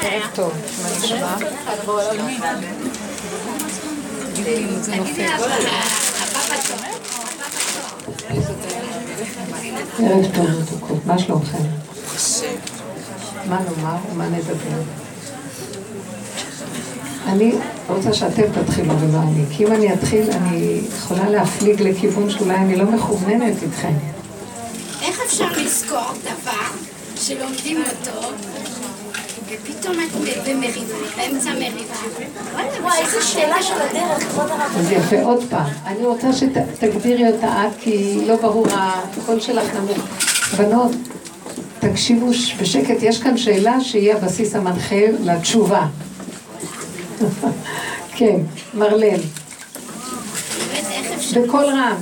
ערב טוב, מה שלומכם? מה נאמר ומה נדבר? אני רוצה שאתם תתחילו ולא אני, כי אם אני אתחיל, אני יכולה להפליג לכיוון שאולי אני לא מכווננת איתכם. איך אפשר לזכור דבר שלומדים אותו ופתאום את במריבה, באמצע מריבה? וואי, איזה שאלה של הדרך, כבוד הרב. אז יפה, עוד פעם. אני רוצה שתגדירי אותה את, כי לא ברור, הקול שלך נמוך. בנות, תקשיבו בשקט, יש כאן שאלה שהיא הבסיס המנחה לתשובה. כן, מרלן. בקול רם.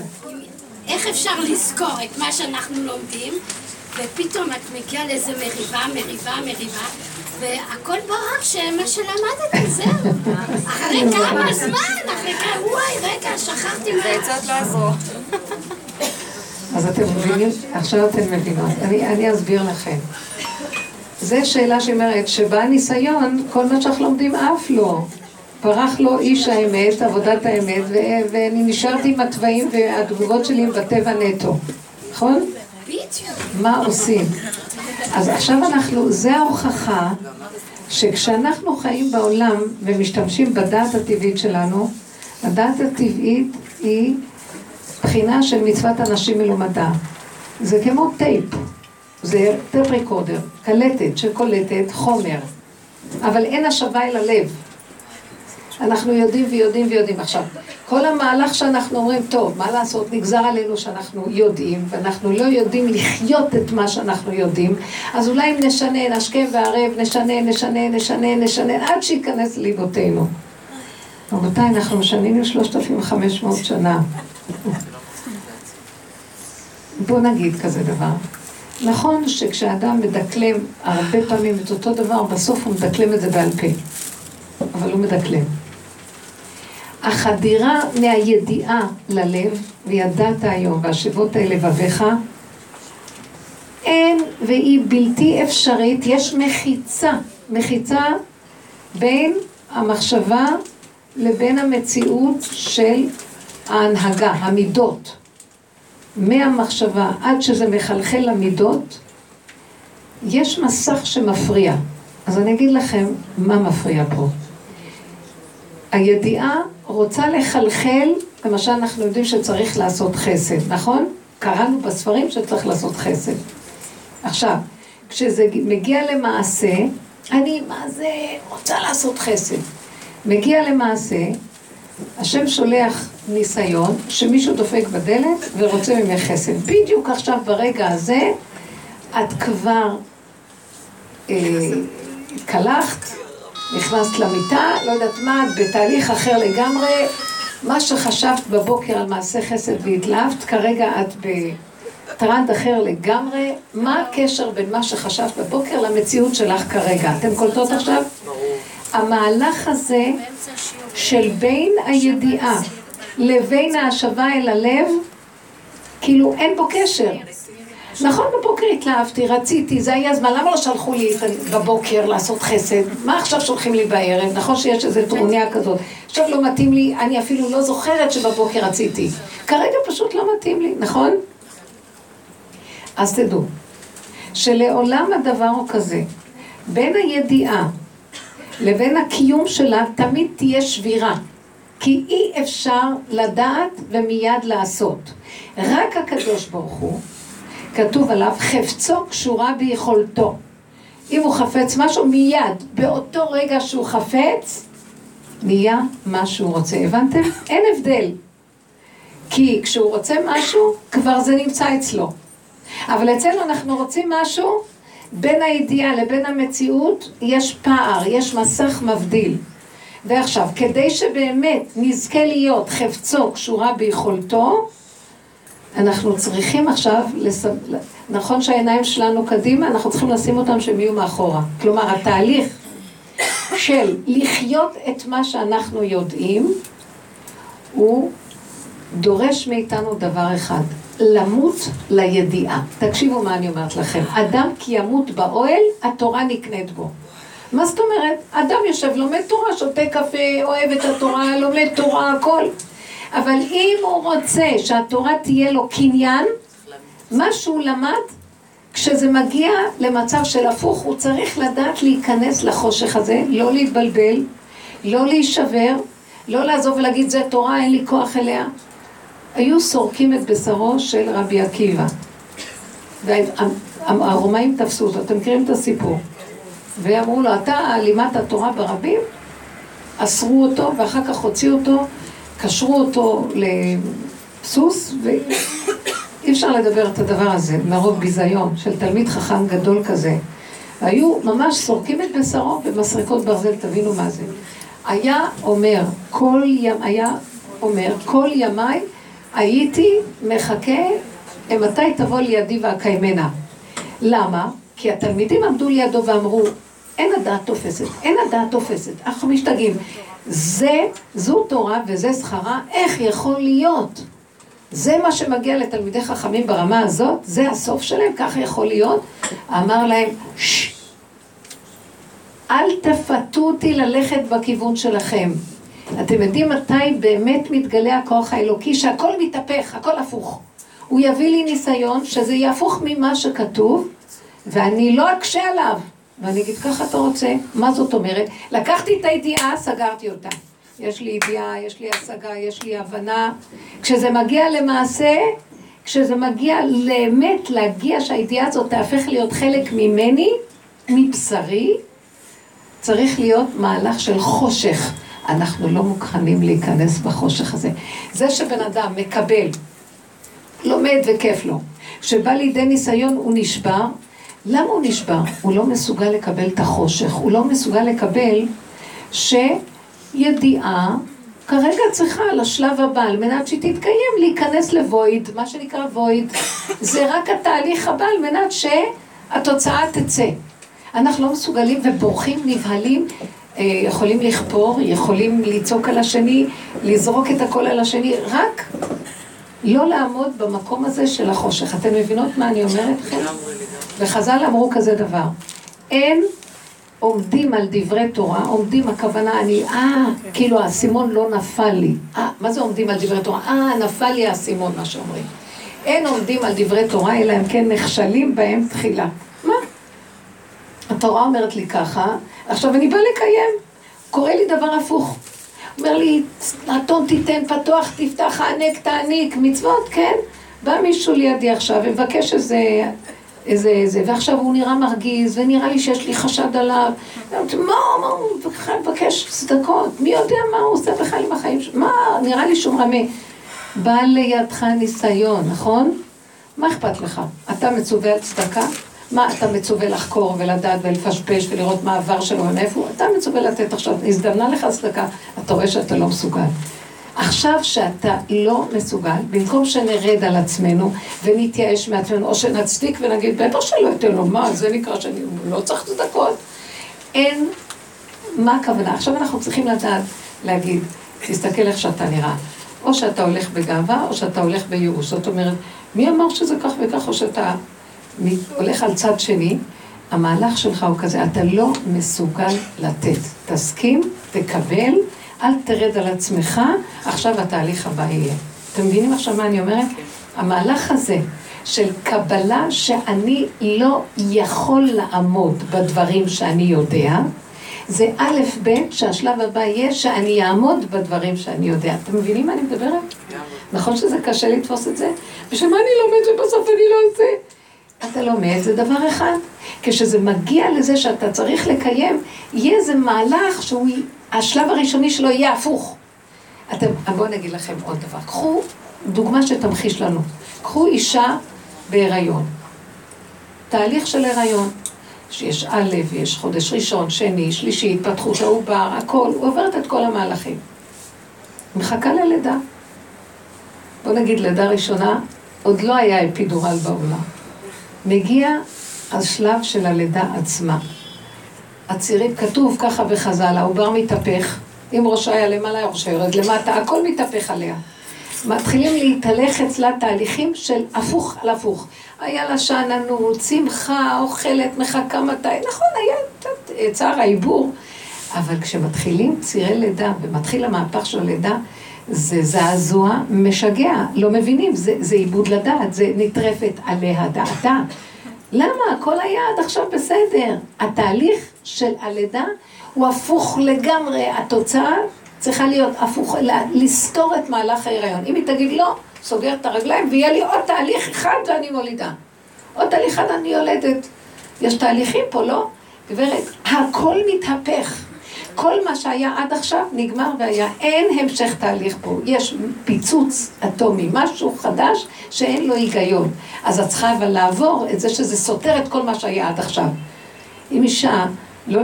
איך אפשר לזכור את מה שאנחנו לומדים, ופתאום את מגיעה לאיזה מריבה, מריבה, מריבה, והכל ברק שמה שלמדתי, זהו. אחרי כמה זמן, אחרי כמה, וואי, רגע, שכחתי מה... העצות לא עזרו. אז אתם מבינים? עכשיו אתם מבינות. אני, אני אסביר לכם. זו שאלה שאומרת שבא ניסיון, כל מה שאנחנו לומדים אף לא. פרח לו איש האמת, עבודת האמת, ו- ואני נשארתי עם התוואים והתגובות שלי בטבע נטו. נכון? מה עושים? אז עכשיו אנחנו, זה ההוכחה שכשאנחנו חיים בעולם ומשתמשים בדעת הטבעית שלנו, הדעת הטבעית היא בחינה של מצוות אנשים מלומדה. זה כמו טייפ, זה tape recorder, קלטת שקולטת חומר, אבל אין השבה אל הלב. אנחנו יודעים ויודעים ויודעים. עכשיו, כל המהלך שאנחנו אומרים, טוב, מה לעשות, נגזר עלינו שאנחנו יודעים, ואנחנו לא יודעים לחיות את מה שאנחנו יודעים, אז אולי אם נשנה, נשכם וערב, נשנה, נשנה, נשנה, נשנה, עד שייכנס לליבותינו. רבותיי, אנחנו משנים 3,500 שנה. בואו נגיד כזה דבר. נכון שכשאדם מדקלם הרבה פעמים את אותו דבר, בסוף הוא מדקלם את זה בעל פה. אבל הוא מדקלם. החדירה מהידיעה ללב, וידעת היום, והשבות אל לבביך, אין והיא בלתי אפשרית, יש מחיצה, מחיצה בין המחשבה לבין המציאות של ההנהגה, המידות. מהמחשבה עד שזה מחלחל למידות, יש מסך שמפריע. אז אני אגיד לכם מה מפריע פה. הידיעה רוצה לחלחל, למשל אנחנו יודעים שצריך לעשות חסד, נכון? קראנו בספרים שצריך לעשות חסד. עכשיו, כשזה מגיע למעשה, אני מה זה רוצה לעשות חסד. מגיע למעשה, השם שולח ניסיון שמישהו דופק בדלת ורוצה ממך חסד. בדיוק עכשיו ברגע הזה את כבר אה, התקלחת, נכנסת למיטה, לא יודעת מה, את בתהליך אחר לגמרי, מה שחשבת בבוקר על מעשה חסד והתלהבת, כרגע את בטרנד אחר לגמרי, מה הקשר בין מה שחשבת בבוקר למציאות שלך כרגע? אתם קולטות עכשיו? המהלך הזה של בין הידיעה לבין ההשבה אל הלב, כאילו אין בו קשר. נכון, בבוקר התלהבתי, רציתי, זה היה זמן, למה לא שלחו לי בבוקר לעשות חסד? מה עכשיו שולחים לי בערב? נכון שיש איזו טרוניה כזאת. עכשיו לא מתאים לי, אני אפילו לא זוכרת שבבוקר רציתי. כרגע פשוט לא מתאים לי, נכון? אז תדעו, שלעולם הדבר הוא כזה, בין הידיעה לבין הקיום שלה תמיד תהיה שבירה. כי אי אפשר לדעת ומיד לעשות. רק הקדוש ברוך הוא כתוב עליו, חפצו קשורה ביכולתו. אם הוא חפץ משהו, מיד, באותו רגע שהוא חפץ, נהיה מה שהוא רוצה. הבנתם? אין הבדל. כי כשהוא רוצה משהו, כבר זה נמצא אצלו. אבל אצלנו אנחנו רוצים משהו, בין הידיעה לבין המציאות יש פער, יש מסך מבדיל. ועכשיו, כדי שבאמת נזכה להיות חפצו קשורה ביכולתו, אנחנו צריכים עכשיו, לס... נכון שהעיניים שלנו קדימה, אנחנו צריכים לשים אותם שהם יהיו מאחורה. כלומר, התהליך של לחיות את מה שאנחנו יודעים, הוא דורש מאיתנו דבר אחד, למות לידיעה. תקשיבו מה אני אומרת לכם. אדם כי ימות באוהל, התורה נקנית בו. מה זאת אומרת? אדם יושב, לומד תורה, שותה קפה, אוהב את התורה, לומד תורה, הכל. אבל אם הוא רוצה שהתורה תהיה לו קניין, מה שהוא למד, כשזה מגיע למצב של הפוך, הוא צריך לדעת להיכנס לחושך הזה, לא להתבלבל, לא להישבר, לא לעזוב ולהגיד זה תורה, אין לי כוח אליה. היו סורקים את בשרו של רבי עקיבא. והרומאים תפסו אותו, אתם מכירים את הסיפור. ואמרו לו, אתה לימדת תורה ברבים? אסרו אותו, ואחר כך הוציאו אותו, קשרו אותו לסוס, ואי אפשר לדבר את הדבר הזה מרוב ביזיון של תלמיד חכם גדול כזה. היו ממש סורקים את בשרו במסרקות ברזל, תבינו מה זה. היה אומר, כל ים, היה אומר, כל ימיי הייתי מחכה מתי תבוא לידי ואקיימנה. למה? כי התלמידים עמדו לידו ואמרו, אין הדעת תופסת, אין הדעת תופסת, אנחנו משתגעים. זה, זו תורה וזה שכרה, איך יכול להיות? זה מה שמגיע לתלמידי חכמים ברמה הזאת, זה הסוף שלהם, ככה יכול להיות. אמר להם, ששש, אל תפתו אותי ללכת בכיוון שלכם. אתם יודעים מתי באמת מתגלה הכוח האלוקי, שהכל מתהפך, הכל הפוך. הוא יביא לי ניסיון שזה יהיה הפוך ממה שכתוב, ואני לא אקשה עליו. ואני אגיד, ככה אתה רוצה? מה זאת אומרת? לקחתי את הידיעה, סגרתי אותה. יש לי ידיעה, יש לי השגה, יש לי הבנה. כשזה מגיע למעשה, כשזה מגיע לאמת, להגיע שהידיעה הזאת תהפך להיות חלק ממני, מבשרי, צריך להיות מהלך של חושך. אנחנו לא מוכנים להיכנס בחושך הזה. זה שבן אדם מקבל, לומד וכיף לו, שבא לידי ניסיון הוא נשבר, למה הוא נשבר? הוא לא מסוגל לקבל את החושך, הוא לא מסוגל לקבל שידיעה כרגע צריכה לשלב הבא, על מנת שהיא תתקיים, להיכנס לבויד, מה שנקרא וויד. זה רק התהליך הבא על מנת שהתוצאה תצא. אנחנו לא מסוגלים ובורחים, נבהלים, אה, יכולים לכפור, יכולים לצעוק על השני, לזרוק את הכל על השני, רק לא לעמוד במקום הזה של החושך. אתן מבינות מה אני אומרת לכם? וחז"ל אמרו כזה דבר, אין עומדים על דברי תורה, עומדים הכוונה, אני, אה, כאילו האסימון לא נפל לי. אה, מה זה עומדים על דברי תורה? אה, נפל לי האסימון, מה שאומרים. אין עומדים על דברי תורה, אלא אם כן נכשלים בהם תחילה. מה? התורה אומרת לי ככה, עכשיו אני באה לקיים. קורה לי דבר הפוך. אומר לי, אתון תיתן, פתוח תפתח, הענק תעניק, מצוות, כן? בא מישהו לידי עכשיו ומבקש איזה, איזה, איזה, ועכשיו הוא נראה מרגיז, ונראה לי שיש לי חשד עליו. מה, מה הוא בכלל מבקש צדקות? מי יודע מה הוא עושה בכלל עם החיים שלו? מה, נראה לי שהוא רמה. בא לידך ניסיון, נכון? מה אכפת לך? אתה מצווה על צדקה? מה אתה מצווה לחקור ולדעת ולפשפש ולראות מה העבר שלו ומאיפה הוא? אתה מצווה לתת עכשיו, הזדמנה לך צדקה, אתה רואה שאתה לא מסוגל. עכשיו שאתה לא מסוגל, במקום שנרד על עצמנו ונתייאש מעצמנו, או שנצדיק ונגיד, בטח שלא אתן לו, מה, זה נקרא שאני לא צריך צדקות. אין, מה הכוונה? עכשיו אנחנו צריכים לדעת, להגיד, תסתכל איך שאתה נראה. או שאתה הולך בגאווה, או שאתה הולך בייאוש. זאת אומרת, מי אמר שזה כך וכך, או שאתה הולך על צד שני, המהלך שלך הוא כזה, אתה לא מסוגל לתת. תסכים, תקבל, אל תרד על עצמך, עכשיו התהליך הבא יהיה. אתם מבינים עכשיו מה אני אומרת? המהלך הזה של קבלה שאני לא יכול לעמוד בדברים שאני יודע, זה א' ב' שהשלב הבא יהיה שאני אעמוד בדברים שאני יודע. אתם מבינים מה אני מדברת? נכון שזה קשה לתפוס את זה? בשביל מה אני לומד ובסוף אני לא עושה? אתה לומד, זה דבר אחד. כשזה מגיע לזה שאתה צריך לקיים, יהיה איזה מהלך שהוא, השלב הראשוני שלו יהיה הפוך. אתם, בואו נגיד לכם עוד דבר. קחו דוגמה שתמחיש לנו. קחו אישה בהיריון. תהליך של הריון. שיש א', יש חודש ראשון, שני, שלישי, התפתחות העובר, הכל, הוא עוברת את כל המהלכים. מחכה ללידה. בוא נגיד לידה ראשונה, עוד לא היה אפידורל בעולם. מגיע השלב של הלידה עצמה. הצירית כתוב ככה בחז"ל, העובר מתהפך, אם ראשה היה למעלה, ראשה יורד למטה, הכל מתהפך עליה. מתחילים להתהלך אצלה תהליכים של הפוך על הפוך. היה לה שאננות, שמחה, אוכלת, מחכה מתי, נכון, היה קצת צער העיבור, אבל כשמתחילים צירי לידה ומתחיל המהפך של הלידה, זה זעזוע משגע, לא מבינים, זה, עיבוד לדעת, זה נטרפת עליה דעתה. למה? הכל היה עד עכשיו בסדר. התהליך של הלידה הוא הפוך לגמרי, התוצאה צריכה להיות הפוך, לסתור את מהלך ההיריון. אם היא תגיד לא, סוגרת את הרגליים ויהיה לי עוד תהליך אחד ואני מולידה. עוד תהליך אחד אני יולדת. יש תהליכים פה, לא? גברת, הכל מתהפך. כל מה שהיה עד עכשיו נגמר והיה, אין המשך תהליך פה. יש פיצוץ אטומי, משהו חדש שאין לו היגיון. אז את צריכה אבל לעבור את זה שזה סותר את כל מה שהיה עד עכשיו. אם אישה, לא,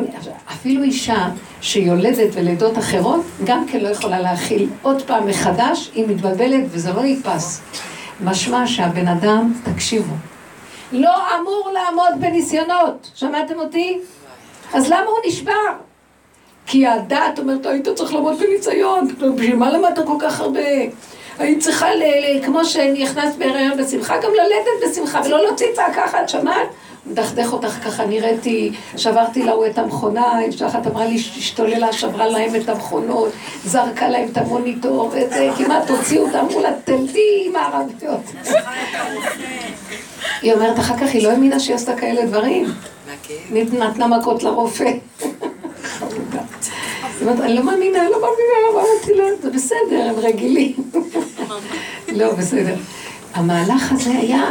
אפילו אישה שיולדת ולידות אחרות, גם כן לא יכולה להכיל עוד פעם מחדש, היא מתבלבלת וזה לא נתפס. משמע שהבן אדם, תקשיבו, לא אמור לעמוד בניסיונות. שמעתם אותי? אז למה הוא נשבר? כי הדעת אומרת, היית צריך לעמוד בניסיון, בשביל מה למדת כל כך הרבה? היית צריכה, כמו שנכנסת בהיריון בשמחה, גם ללדת בשמחה, ולא להוציא צעקה אחת, שמעת? מדכדך אותך ככה, נראיתי, שברתי להוא את המכונה, אשתו אחת אמרה לי, השתוללה, שברה להם את המכונות, זרקה להם את המוניטור, וזה, כמעט הוציאו אותם, אמרו לה, תלדי עם הערביות. היא אומרת, אחר כך היא לא האמינה שהיא עשתה כאלה דברים. נתנה מכות לרופא. אני לא מאמינה, לא מאמינה, אמרתי לה, זה בסדר, הם רגילים. לא, בסדר. המהלך הזה היה,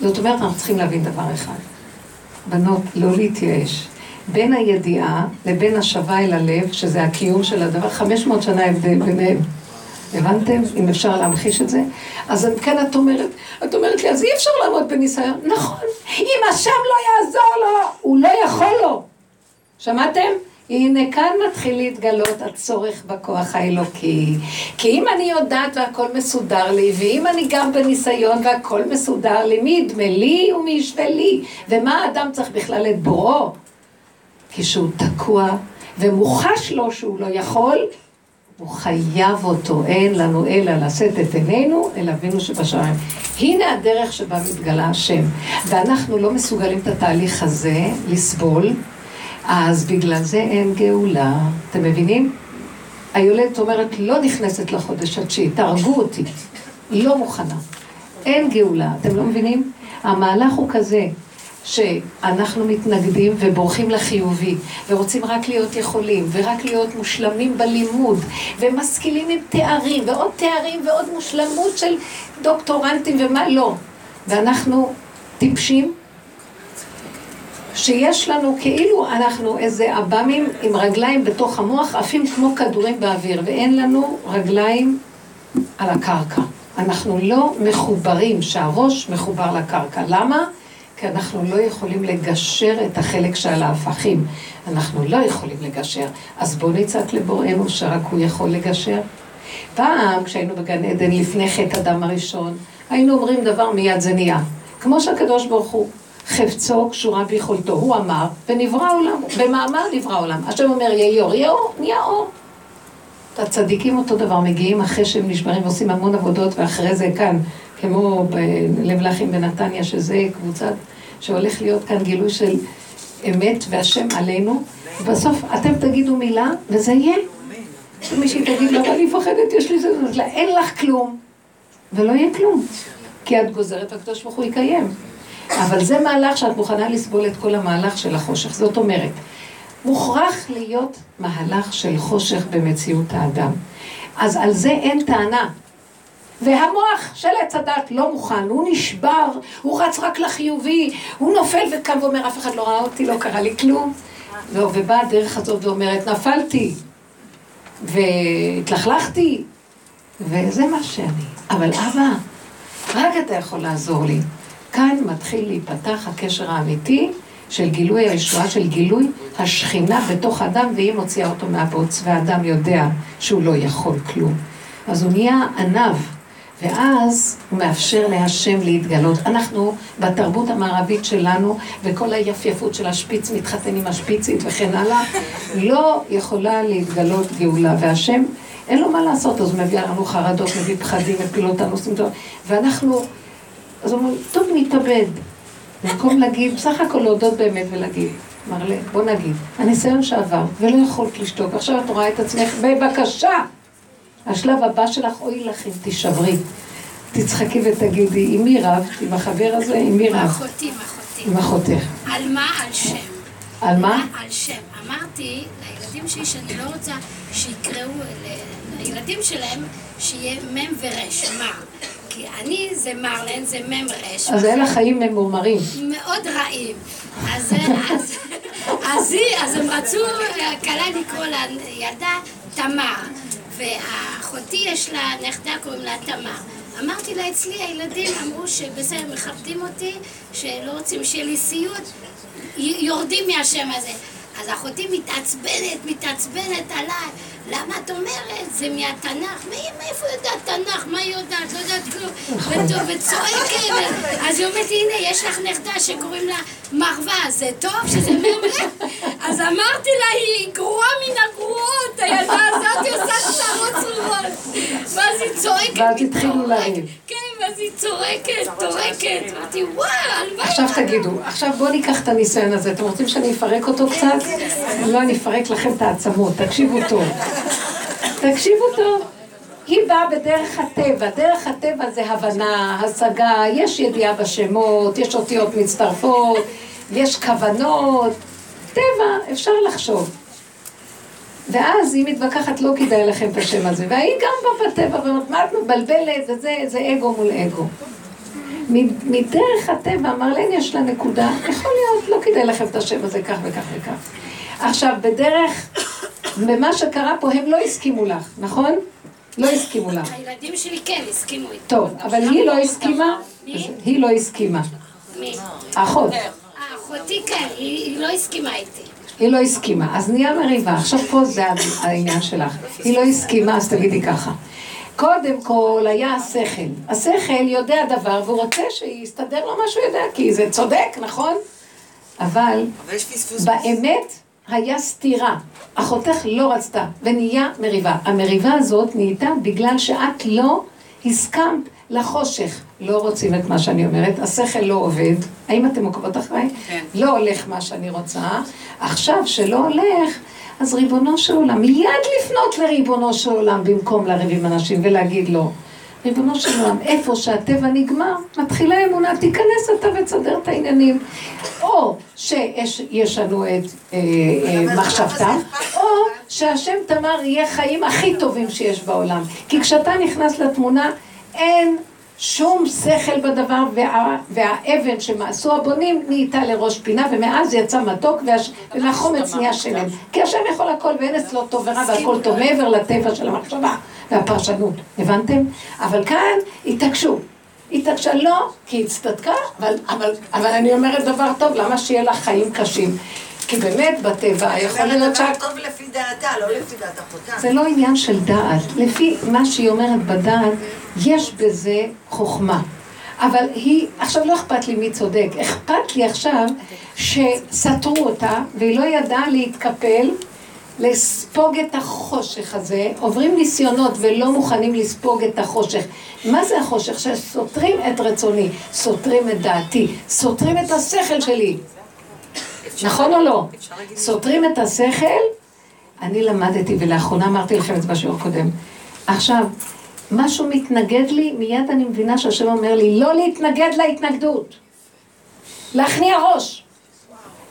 זאת אומרת, אנחנו צריכים להבין דבר אחד. בנות, לא להתייאש. בין הידיעה לבין השבה אל הלב, שזה הקיום של הדבר, 500 שנה הבדל ביניהם. הבנתם? אם אפשר להמחיש את זה? אז כן את אומרת, את אומרת לי, אז אי אפשר לעמוד בניסיון. נכון, אם השם לא יעזור לו, הוא לא יכול לו. שמעתם? הנה כאן מתחיל להתגלות הצורך בכוח האלוקי. כי אם אני יודעת והכל מסודר לי, ואם אני גם בניסיון והכל מסודר לי, מי ידמה לי ומי ישווה לי? ומה האדם צריך בכלל את בוראו? כשהוא תקוע ומוחש לו שהוא לא יכול, הוא חייב אותו, אין לנו אלא לשאת את עינינו אל אבינו שבשמיים. הנה הדרך שבה מתגלה השם. ואנחנו לא מסוגלים את התהליך הזה לסבול, אז בגלל זה אין גאולה. אתם מבינים? היולדת אומרת, לא נכנסת לחודש התשיעי, תהרגו אותי. לא מוכנה. אין גאולה. אתם לא מבינים? המהלך הוא כזה, שאנחנו מתנגדים ובורחים לחיובי, ורוצים רק להיות יכולים, ורק להיות מושלמים בלימוד, ומשכילים עם תארים, ועוד תארים, ועוד מושלמות של דוקטורנטים ומה לא. ואנחנו טיפשים, שיש לנו כאילו אנחנו איזה עב"מים עם רגליים בתוך המוח, עפים כמו כדורים באוויר, ואין לנו רגליים על הקרקע. אנחנו לא מחוברים, שהראש מחובר לקרקע. למה? כי אנחנו לא יכולים לגשר את החלק של ההפכים. אנחנו לא יכולים לגשר. אז בואו נצעק לבוראנו שרק הוא יכול לגשר. פעם, כשהיינו בגן עדן לפני חטא אדם הראשון, היינו אומרים דבר מיד זה נהיה. כמו שהקדוש ברוך הוא, חפצו קשורה ביכולתו. הוא אמר, ונברא עולם. במאמר נברא עולם. השם אומר, יהיה אור, יהיה אור, נהיה אור. הצדיקים אותו דבר, מגיעים אחרי שהם נשברים ועושים המון עבודות, ואחרי זה כאן, כמו בלב לחים בנתניה, שזה קבוצת שהולך להיות כאן גילוי של אמת והשם עלינו, ובסוף אתם תגידו מילה וזה יהיה. מישהי תגיד לו, אני מפחדת, יש לי זה, אין לך כלום, ולא יהיה כלום, כי את גוזרת והקדוש ברוך הוא יקיים. אבל זה מהלך שאת מוכנה לסבול את כל המהלך של החושך. זאת אומרת, מוכרח להיות מהלך של חושך במציאות האדם. אז על זה אין טענה. והמוח של עץ הדת לא מוכן, הוא נשבר, הוא רץ רק לחיובי, הוא נופל וקם ואומר, אף אחד לא ראה אותי, לא קרה לי כלום. לא, ובאה הדרך הזאת ואומרת, נפלתי, והתלכלכתי, וזה מה שאני. אבל אבא, רק אתה יכול לעזור לי. כאן מתחיל להיפתח הקשר האמיתי של גילוי הישועה, של גילוי השכינה בתוך האדם, והיא מוציאה אותו מהבוץ, והאדם יודע שהוא לא יכול כלום. אז הוא נהיה עניו. ואז הוא מאפשר להשם להתגלות. אנחנו, בתרבות המערבית שלנו, וכל היפייפות של השפיץ מתחתן עם השפיצית וכן הלאה, לא יכולה להתגלות גאולה. והשם, אין לו מה לעשות, אז הוא מביא לנו חרדות, מביא פחדים, מפיל אותנו, עושים טוב, ואנחנו, אז הוא אומר, טוב, נתאבד. במקום להגיד, בסך הכל להודות באמת ולהגיד, מרלה, בוא נגיד, הניסיון שעבר, ולא יכולת לשתוק, עכשיו את רואה את עצמך, בבקשה! השלב הבא שלך, אוי לך אם תישברי. תצחקי ותגידי, עם מי רב? עם החבר הזה? עם מי רב? עם אחותי, עם אחותי. עם אחותך. על מה? על שם. על מה? על שם. אמרתי לילדים שלי שאני לא רוצה שיקראו לילדים שלהם שיהיה מ' ור', מר. כי אני זה מרלן, זה מ' ר'. אז אלה חיים ממורמרים. מאוד רעים. אז, אז, אז, היא, אז הם רצו, כלה לקרוא לילדה תמר, ואחותי יש לה נכדה קוראים לה תמר. אמרתי לה, אצלי הילדים אמרו שבסדר, מכבדים אותי, שלא רוצים שיהיה לי סיוט, יורדים מהשם הזה. אז אחותי מתעצבנת, מתעצבנת עליי. למה את אומרת? זה מהתנ"ך. מי, מאיפה יודעת תנ"ך? מה היא יודעת? לא יודעת כלום. וצועקת. אז היא אומרת הנה, יש לך נכדה שקוראים לה מרווה, זה טוב שזה ממרא? אז אמרתי לה, היא גרועה מן הגרועות, הילדה הזאת עושה צרות צרורות. ואז היא צועקת. ואז התחילו לריב. כן, ואז היא צורקת, צורקת. אמרתי, וואו, הלוואי. עכשיו תגידו, עכשיו בואו ניקח את הניסיון הזה. אתם רוצים שאני אפרק אותו קצת? לא, אני אפרק לכם את העצמות. תקשיבו טוב. תקשיבו טוב. היא באה בדרך הטבע. דרך הטבע זה הבנה, השגה, יש ידיעה בשמות, יש אותיות מצטרפות, יש כוונות. טבע, אפשר לחשוב. ואז היא מתווכחת, לא כדאי לכם את השם הזה. והיא גם באה בטבע ואומרת, מה את מבלבלת? וזה זה אגו מול אגו. מדרך הטבע, מרלן יש לה נקודה, יכול להיות, לא כדאי לכם את השם הזה כך וכך וכך. עכשיו, בדרך, במה שקרה פה, הם לא הסכימו לך, נכון? לא הסכימו לך. הילדים שלי כן הסכימו איתי. טוב, אבל היא לא הסכימה? מי? היא לא הסכימה. מי? האחות. אחותי כן, היא היא לא הסכימה איתי. היא לא הסכימה, אז נהיה מריבה. עכשיו פה זה העניין שלך. היא לא הסכימה, אז תגידי ככה. קודם כל היה השכל. השכל יודע דבר והוא רוצה שיסתדר לו מה שהוא יודע, כי זה צודק, נכון? אבל אבל יש פספוס. באמת היה סתירה. אחותך לא רצתה, ונהיה מריבה. המריבה הזאת נהייתה בגלל שאת לא הסכמת לחושך. לא רוצים את מה שאני אומרת, השכל לא עובד. האם אתם עוקבות אחריי? כן. לא הולך מה שאני רוצה. עכשיו שלא הולך, אז ריבונו של עולם, מיד לפנות לריבונו של עולם במקום לריב עם אנשים ולהגיד לו, ריבונו של עולם, איפה שהטבע נגמר, מתחילה אמונה, תיכנס אתה ותסדר את העניינים. או שישנו את אה, אה, מחשבתם, או שהשם תמר יהיה חיים הכי טובים שיש בעולם. כי כשאתה נכנס לתמונה, אין שום שכל בדבר, וה, והאבן שמעשו הבונים נהייתה לראש פינה, ומאז יצא מתוק, והש, ומהחומץ נהיה שלם. כי השם יכול הכל, ואין אצלו טוב ורע, והכל טוב מעבר לטבע של המחשבה והפרשנות. הבנתם? אבל כאן התעקשו. התעקשה לא, כי היא הצטדקה, אבל, אבל, אבל אני אומרת דבר טוב, למה שיהיה לה חיים קשים? כי באמת בטבע יכול להיות זה שאת... טוב לפי דעתה, לא לפי דעת אחותה. זה לא עניין של דעת. לפי מה שהיא אומרת בדעת, יש בזה חוכמה. אבל היא, עכשיו לא אכפת לי מי צודק, אכפת לי עכשיו שסתרו אותה והיא לא ידעה להתקפל, לספוג את החושך הזה, עוברים ניסיונות ולא מוכנים לספוג את החושך. מה זה החושך? שסותרים את רצוני, סותרים את דעתי, סותרים את השכל שלי. נכון או לא? סותרים את השכל, אני למדתי, ולאחרונה אמרתי לכם את זה בשיעור קודם. עכשיו, משהו מתנגד לי, מיד אני מבינה שהשם אומר לי, לא להתנגד להתנגדות. להכניע ראש.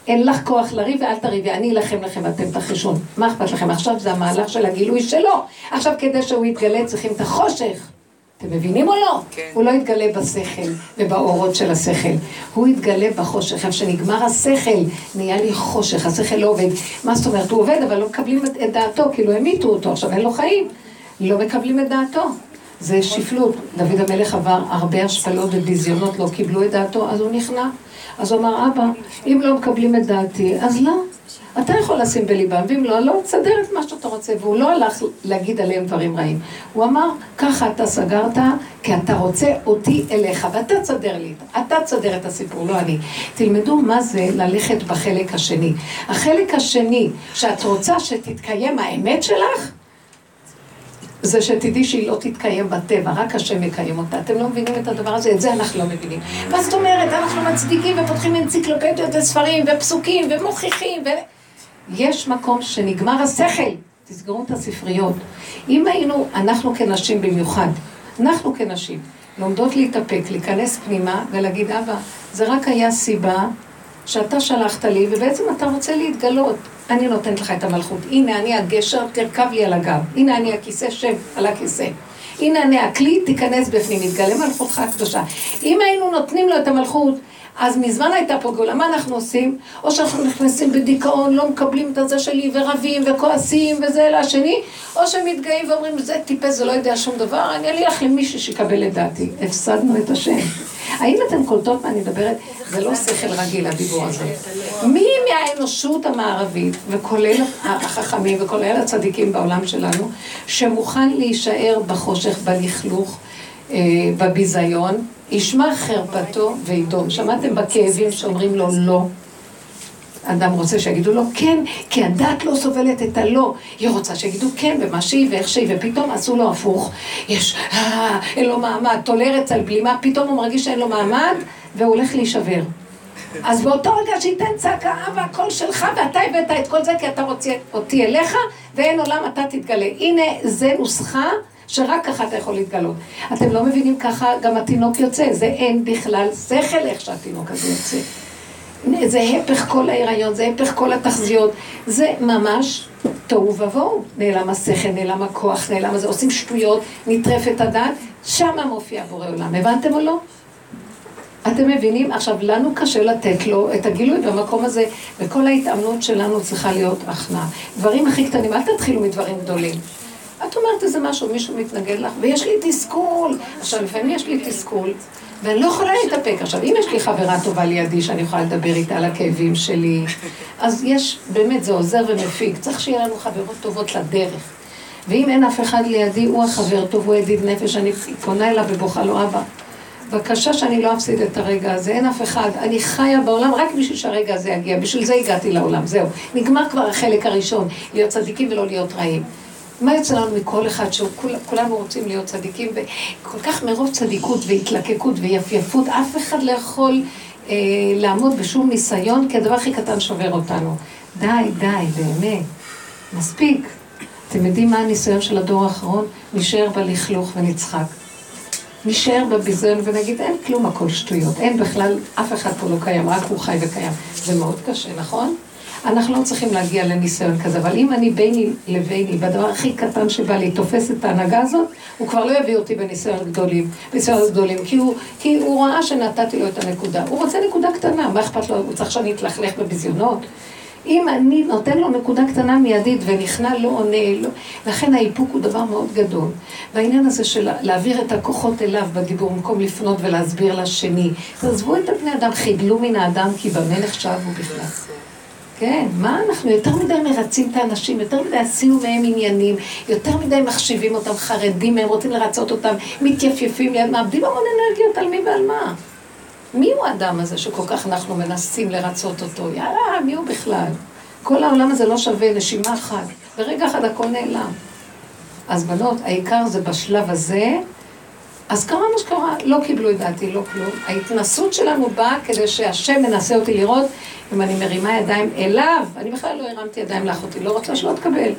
אין לך כוח לריב ואל תריבי, אני אלחם לכם ואתם תחשון. מה אכפת לכם? עכשיו זה המהלך של הגילוי שלו. עכשיו כדי שהוא יתגלה צריכים את החושך. אתם מבינים או לא? כן. הוא לא יתגלה בשכל ובאורות של השכל. הוא יתגלה בחושך. איפה שנגמר השכל, נהיה לי חושך, השכל לא עובד. מה זאת אומרת? הוא עובד, אבל לא מקבלים את דעתו, כאילו המיתו אותו, עכשיו אין לו חיים. לא מקבלים את דעתו. זה שפלות. דוד המלך עבר הרבה השפלות וביזיונות, לא קיבלו את דעתו, אז הוא נכנע. אז הוא אמר, אבא, אם לא מקבלים את דעתי, אז לא. אתה יכול לשים בליבם, ואם לא, לא, תסדר את מה שאתה רוצה. והוא לא הלך להגיד עליהם דברים רעים. הוא אמר, ככה אתה סגרת, כי אתה רוצה אותי אליך, ואתה תסדר לי, אתה תסדר את הסיפור, לא אני. תלמדו מה זה ללכת בחלק השני. החלק השני, שאת רוצה שתתקיים האמת שלך, זה שתדעי שהיא לא תתקיים בטבע, רק השם יקיים אותה. אתם לא מבינים את הדבר הזה? את זה אנחנו לא מבינים. מה זאת אומרת? אנחנו מצדיקים ופותחים אנציקלופדיות וספרים ופסוקים ומוכיחים ו... יש מקום שנגמר השכל. תסגרו את הספריות. אם היינו, אנחנו כנשים במיוחד, אנחנו כנשים, לומדות להתאפק, להיכנס פנימה ולהגיד, אבא, זה רק היה סיבה שאתה שלחת לי, ובעצם אתה רוצה להתגלות. אני נותנת לך את המלכות. הנה אני הגשר, תרכב לי על הגב. הנה אני הכיסא, שב על הכיסא. הנה אני הכלי, תיכנס בפנים, יתגלה מלכותך הקדושה. אם היינו נותנים לו את המלכות, אז מזמן הייתה פה גאולה, מה אנחנו עושים? או שאנחנו נכנסים בדיכאון, לא מקבלים את הזה שלי, ורבים, וכועסים, וזה לשני, או שמתגאים ואומרים, זה טיפס, זה לא יודע שום דבר, אני אלך למישהו שיקבל את דעתי. הפסדנו את השם. האם אתן קולטות מה אני מדברת? זה לא שכל רגיל, הדיבור הזה. מי מהאנושות המערבית, וכולל החכמים, וכולל הצדיקים בעולם שלנו, שמוכן להישאר בחושך, בלכלוך, אה, בביזיון, ישמע חרפתו וידום. שמעתם בכאבים שאומרים לו לא? אדם רוצה שיגידו לו כן, כי הדת לא סובלת את הלא. היא רוצה שיגידו כן, ומה שהיא ואיך שהיא, ופתאום עשו לו הפוך. יש, אה, אין לו מעמד, טולרץ על בלימה, פתאום הוא מרגיש שאין לו מעמד, והוא הולך להישבר. אז באותו רגע שייתן צעקה, אבא, הכל שלך, ואתה הבאת את כל זה, כי אתה רוצה אותי אליך, ואין עולם, אתה תתגלה. הנה, זה נוסחה שרק ככה אתה יכול להתגלות. אתם לא מבינים ככה, גם התינוק יוצא, זה אין בכלל שכל איך שהתינוק הזה יוצא. זה הפך כל ההיריון, זה הפך כל התחזיות, זה ממש תוהו ובוהו. נעלם השכל, נעלם הכוח, נעלם הזה, עושים שטויות, נטרפת הדעת, שמה מופיע בורא עולם. הבנתם או לא? אתם מבינים? עכשיו, לנו קשה לתת לו את הגילוי במקום הזה, וכל ההתאמנות שלנו צריכה להיות הכנעה. דברים הכי קטנים, אל תתחילו מדברים גדולים. את אומרת איזה משהו, מישהו מתנגד לך, ויש לי תסכול. עכשיו, לפעמים יש לי תסכול, ואני לא יכולה להתאפק. עכשיו, אם יש לי חברה טובה לידי שאני יכולה לדבר איתה על הכאבים שלי, אז יש, באמת, זה עוזר ומפיק. צריך שיהיה לנו חברות טובות לדרך. ואם אין אף אחד לידי, הוא החבר טוב, הוא ידיד נפש, אני פונה אליו ובוכה לו, אבא, בבקשה שאני לא אפסיד את הרגע הזה, אין אף אחד. אני חיה בעולם רק בשביל שהרגע הזה יגיע, בשביל זה הגעתי לעולם, זהו. נגמר כבר החלק הראשון, להיות צדיקים ולא להיות רעים. מה יוצא לנו מכל אחד שכולנו רוצים להיות צדיקים, וכל כך מרוב צדיקות והתלקקות ויפייפות, אף אחד לא יכול אה, לעמוד בשום ניסיון, כי הדבר הכי קטן שובר אותנו. די, די, באמת, מספיק. אתם יודעים מה הניסיון של הדור האחרון? נשאר בלכלוך ונצחק. נשאר בביזיון ונגיד, אין כלום, הכל שטויות. אין בכלל, אף אחד פה לא קיים, רק הוא חי וקיים. זה מאוד קשה, נכון? אנחנו לא צריכים להגיע לניסיון כזה, אבל אם אני ביני לביני, בדבר הכי קטן שבא לי, תופס את ההנהגה הזאת, הוא כבר לא יביא אותי בניסיון גדולים, בניסיון גדולים, כי הוא, כי הוא ראה שנתתי לו את הנקודה. הוא רוצה נקודה קטנה, מה אכפת לו, הוא צריך שאני אתלכלך בביזיונות? אם אני נותן לו נקודה קטנה מיידית ונכנע לא עונה, לא, לכן האיפוק הוא דבר מאוד גדול. והעניין הזה של להעביר את הכוחות אליו בדיבור, במקום לפנות ולהסביר לשני. תעזבו את הבני אדם, חידלו מן האדם כי במה נחשבו בכלל. כן, מה אנחנו יותר מדי מרצים את האנשים, יותר מדי עשינו מהם עניינים, יותר מדי מחשיבים אותם, חרדים מהם, רוצים לרצות אותם, מתייפייפים מאבדים המון אנרגיות על מי ועל מה. מי הוא האדם הזה שכל כך אנחנו מנסים לרצות אותו? יאללה, מי הוא בכלל? כל העולם הזה לא שווה נשימה אחת, ברגע אחד הכל נעלם. אז בנות, העיקר זה בשלב הזה, אז קרה מה שקרה, לא קיבלו את דעתי, לא כלום. ההתנסות שלנו באה כדי שהשם מנסה אותי לראות אם אני מרימה ידיים אליו, אני בכלל לא הרמתי ידיים לאחותי, לא רוצה שלא תקבל.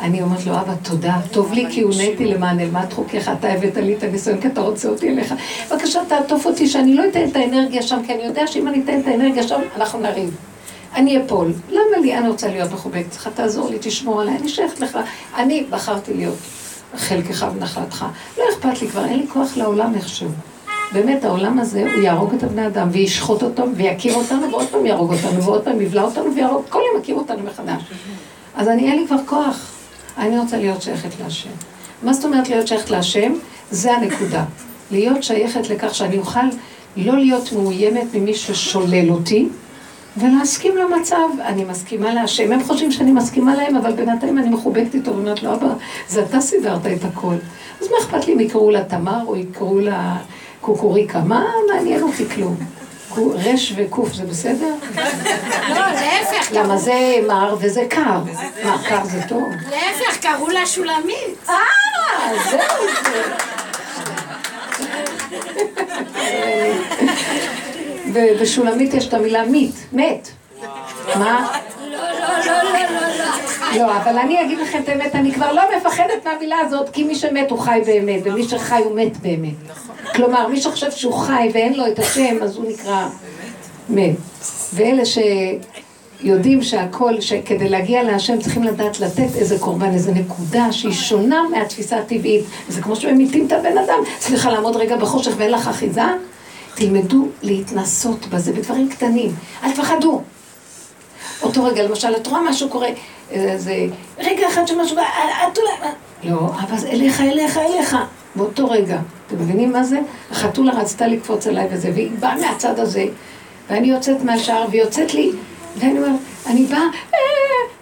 אני אומרת לו, אבא, תודה, טוב לי כי הונאתי למען אלמד חוקיך, אתה הבאת לי את הניסיון, כי אתה רוצה אותי אליך. בבקשה, תעטוף אותי, שאני לא אתן את האנרגיה שם, כי אני יודע שאם אני אתן את האנרגיה שם, אנחנו נריב. אני אפול. למה לי? אני רוצה להיות מחובקת. צריכה תעזור לי, תשמור עליי, אני שייכת לך. אני בחרתי להיות חלקך ונחלתך. לא אכפת לי כבר, אין לי כוח לעולם איכשהו. באמת, העולם הזה, הוא יהרוג את הבני אדם, וישחוט אותם, ויכיר אותנו, ועוד פעם יהרוג אותנו, ועוד פעם יבלע אותנו, ויהרוג, כל יום יכיר אותנו מחדש. אז אני, אין לי כבר כוח. אני רוצה להיות שייכת להשם. מה זאת אומרת להיות שייכת להשם? זה הנקודה. להיות שייכת לכך שאני אוכל לא להיות מאוימת ממי ששולל אותי, ולהסכים למצב. אני מסכימה להשם. הם חושבים שאני מסכימה להם, אבל בינתיים אני מחובקת איתו ואומרת לו, אבא, זה אתה סידרת את הכל. אז מה אכפת לי אם יקראו לה תמר או יקראו לה קוקוריקה? מה מעניין אותי כלום? רש וקוף זה בסדר? לא, להפך. למה זה מר וזה קר. מה, קר זה טוב? להפך, קראו לה שולמית. אה, זהו זה. ובשולמית יש את המילה מית, מת. מה? לא, לא, לא, לא, לא, לא. אבל אני אגיד לכם את האמת, אני כבר לא מפחדת מהמילה הזאת, כי מי שמת הוא חי באמת, ומי שחי הוא מת באמת. כלומר, מי שחושב שהוא חי ואין לו את השם, אז הוא נקרא מת. ואלה שיודעים שהכל, שכדי להגיע להשם צריכים לדעת לתת איזה קורבן, איזה נקודה שהיא שונה מהתפיסה הטבעית. זה כמו שממיתים את הבן אדם. סליחה, לעמוד רגע בחושך ואין לך אחיזה? תלמדו להתנסות בזה בדברים קטנים. אל תפחדו. אותו רגע, למשל, את רואה משהו קורה, איזה רגע אחד שמשהו, את אולי... לא, אבל זה אליך, אליך, אליך. באותו רגע. אתם מבינים מה זה? החתולה רצתה לקפוץ עליי וזה, והיא באה מהצד הזה, ואני יוצאת מהשער, והיא יוצאת לי, ואני אומרת, אני באה, אה,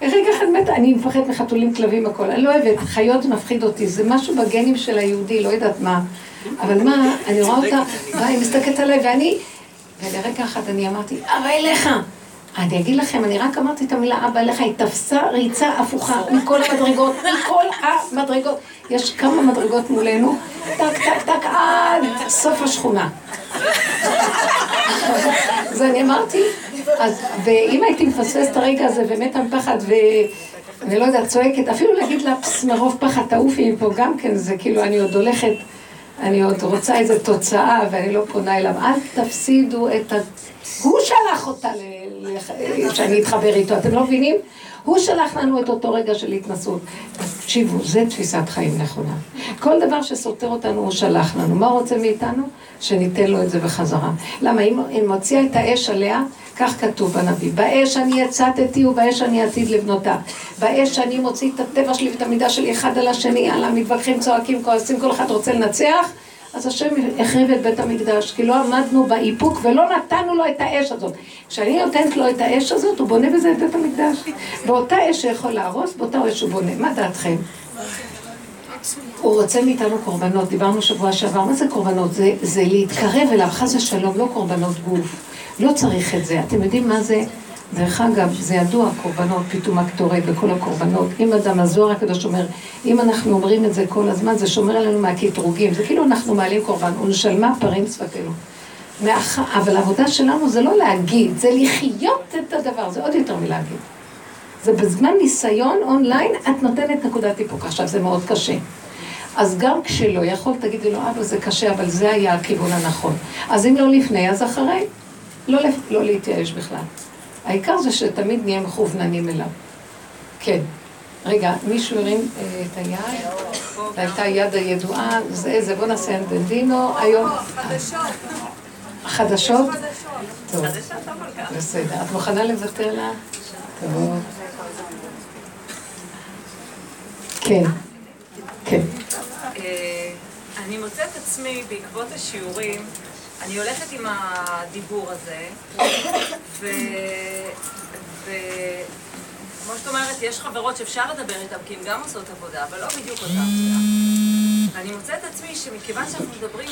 רגע אחד מתה, אני מפחדת מחתולים, כלבים, הכל. אני לא אוהבת, חיות מפחיד אותי, זה משהו בגנים של היהודי, לא יודעת מה. אבל מה, אני רואה אותה, באה, היא מסתכלת עליי, ואני, ולרגע אחד אני אמרתי, אבא אליך. אני אגיד לכם, אני רק אמרתי את המילה אבא אליך, היא תפסה ריצה הפוכה מכל המדרגות, מכל המדרגות. יש כמה מדרגות מולנו, טק, טק, טק, עד סוף השכונה. אז אני אמרתי, אז, ואם הייתי מפספס את הרגע הזה ומתה מפחד ואני לא יודעת, צועקת, אפילו להגיד לה, פס, מרוב פחד תעופי מפה גם כן, זה כאילו, אני עוד הולכת, אני עוד רוצה איזו תוצאה ואני לא פונה אליו. אל תפסידו את ה... הוא שלח אותה ל... שאני אתחבר איתו, אתם לא מבינים? הוא שלח לנו את אותו רגע של התנסות. תקשיבו, זה תפיסת חיים נכונה. כל דבר שסותר אותנו, הוא שלח לנו. מה הוא רוצה מאיתנו? שניתן לו את זה בחזרה. למה? אם היא מוציאה את האש עליה, כך כתוב בנביא. באש אני יצאתי ובאש אני עתיד לבנותה. באש אני מוציא את הטבע שלי ואת המידה שלי אחד על השני, על המתווכחים, צועקים, כועסים, כל אחד רוצה לנצח. אז השם החריב את בית המקדש, כי לא עמדנו באיפוק ולא נתנו לו את האש הזאת. כשאני נותנת לו את האש הזאת, הוא בונה בזה את בית המקדש. באותה אש שיכול להרוס, באותה אש הוא בונה. מה דעתכם? הוא רוצה מאיתנו קורבנות, דיברנו שבוע שעבר, מה זה קורבנות? זה, זה להתקרב אליו, חס ושלום, לא קורבנות גוף. לא צריך את זה. אתם יודעים מה זה? דרך אגב, זה ידוע, קורבנות, פתאום הקטורי וכל הקורבנות. אם אדם, הזוהר הקדוש אומר, אם אנחנו אומרים את זה כל הזמן, זה שומר עלינו מהקטרוגים. זה כאילו אנחנו מעלים קורבן, ונשלמה פרים שפתנו. מאח... אבל העבודה שלנו זה לא להגיד, זה לחיות את הדבר, זה עוד יותר מלהגיד. זה בזמן ניסיון אונליין, את נותנת נקודת איפוק. עכשיו, זה מאוד קשה. אז גם כשלא יכול, תגידי לו, אבא, זה קשה, אבל זה היה הכיוון הנכון. אז אם לא לפני, אז אחרי. לא, לא להתייאש בכלל. העיקר זה שתמיד נהיה מכווננים אליו. כן. רגע, מישהו הרים אה, את היד? והייתה יד הידועה, זה זה, בוא נעשה אנדנדינו, היום... חדשות? טוב, בסדר. את מוכנה לוותר לה? טוב. כן, כן. אה, אני מוצאת עצמי בעקבות השיעורים אני הולכת עם הדיבור הזה, וכמו שאת אומרת, יש חברות שאפשר לדבר איתן, כי הן גם עושות עבודה, אבל לא בדיוק אותה עבודה. ואני מוצאת עצמי שמכיוון שאנחנו מדברים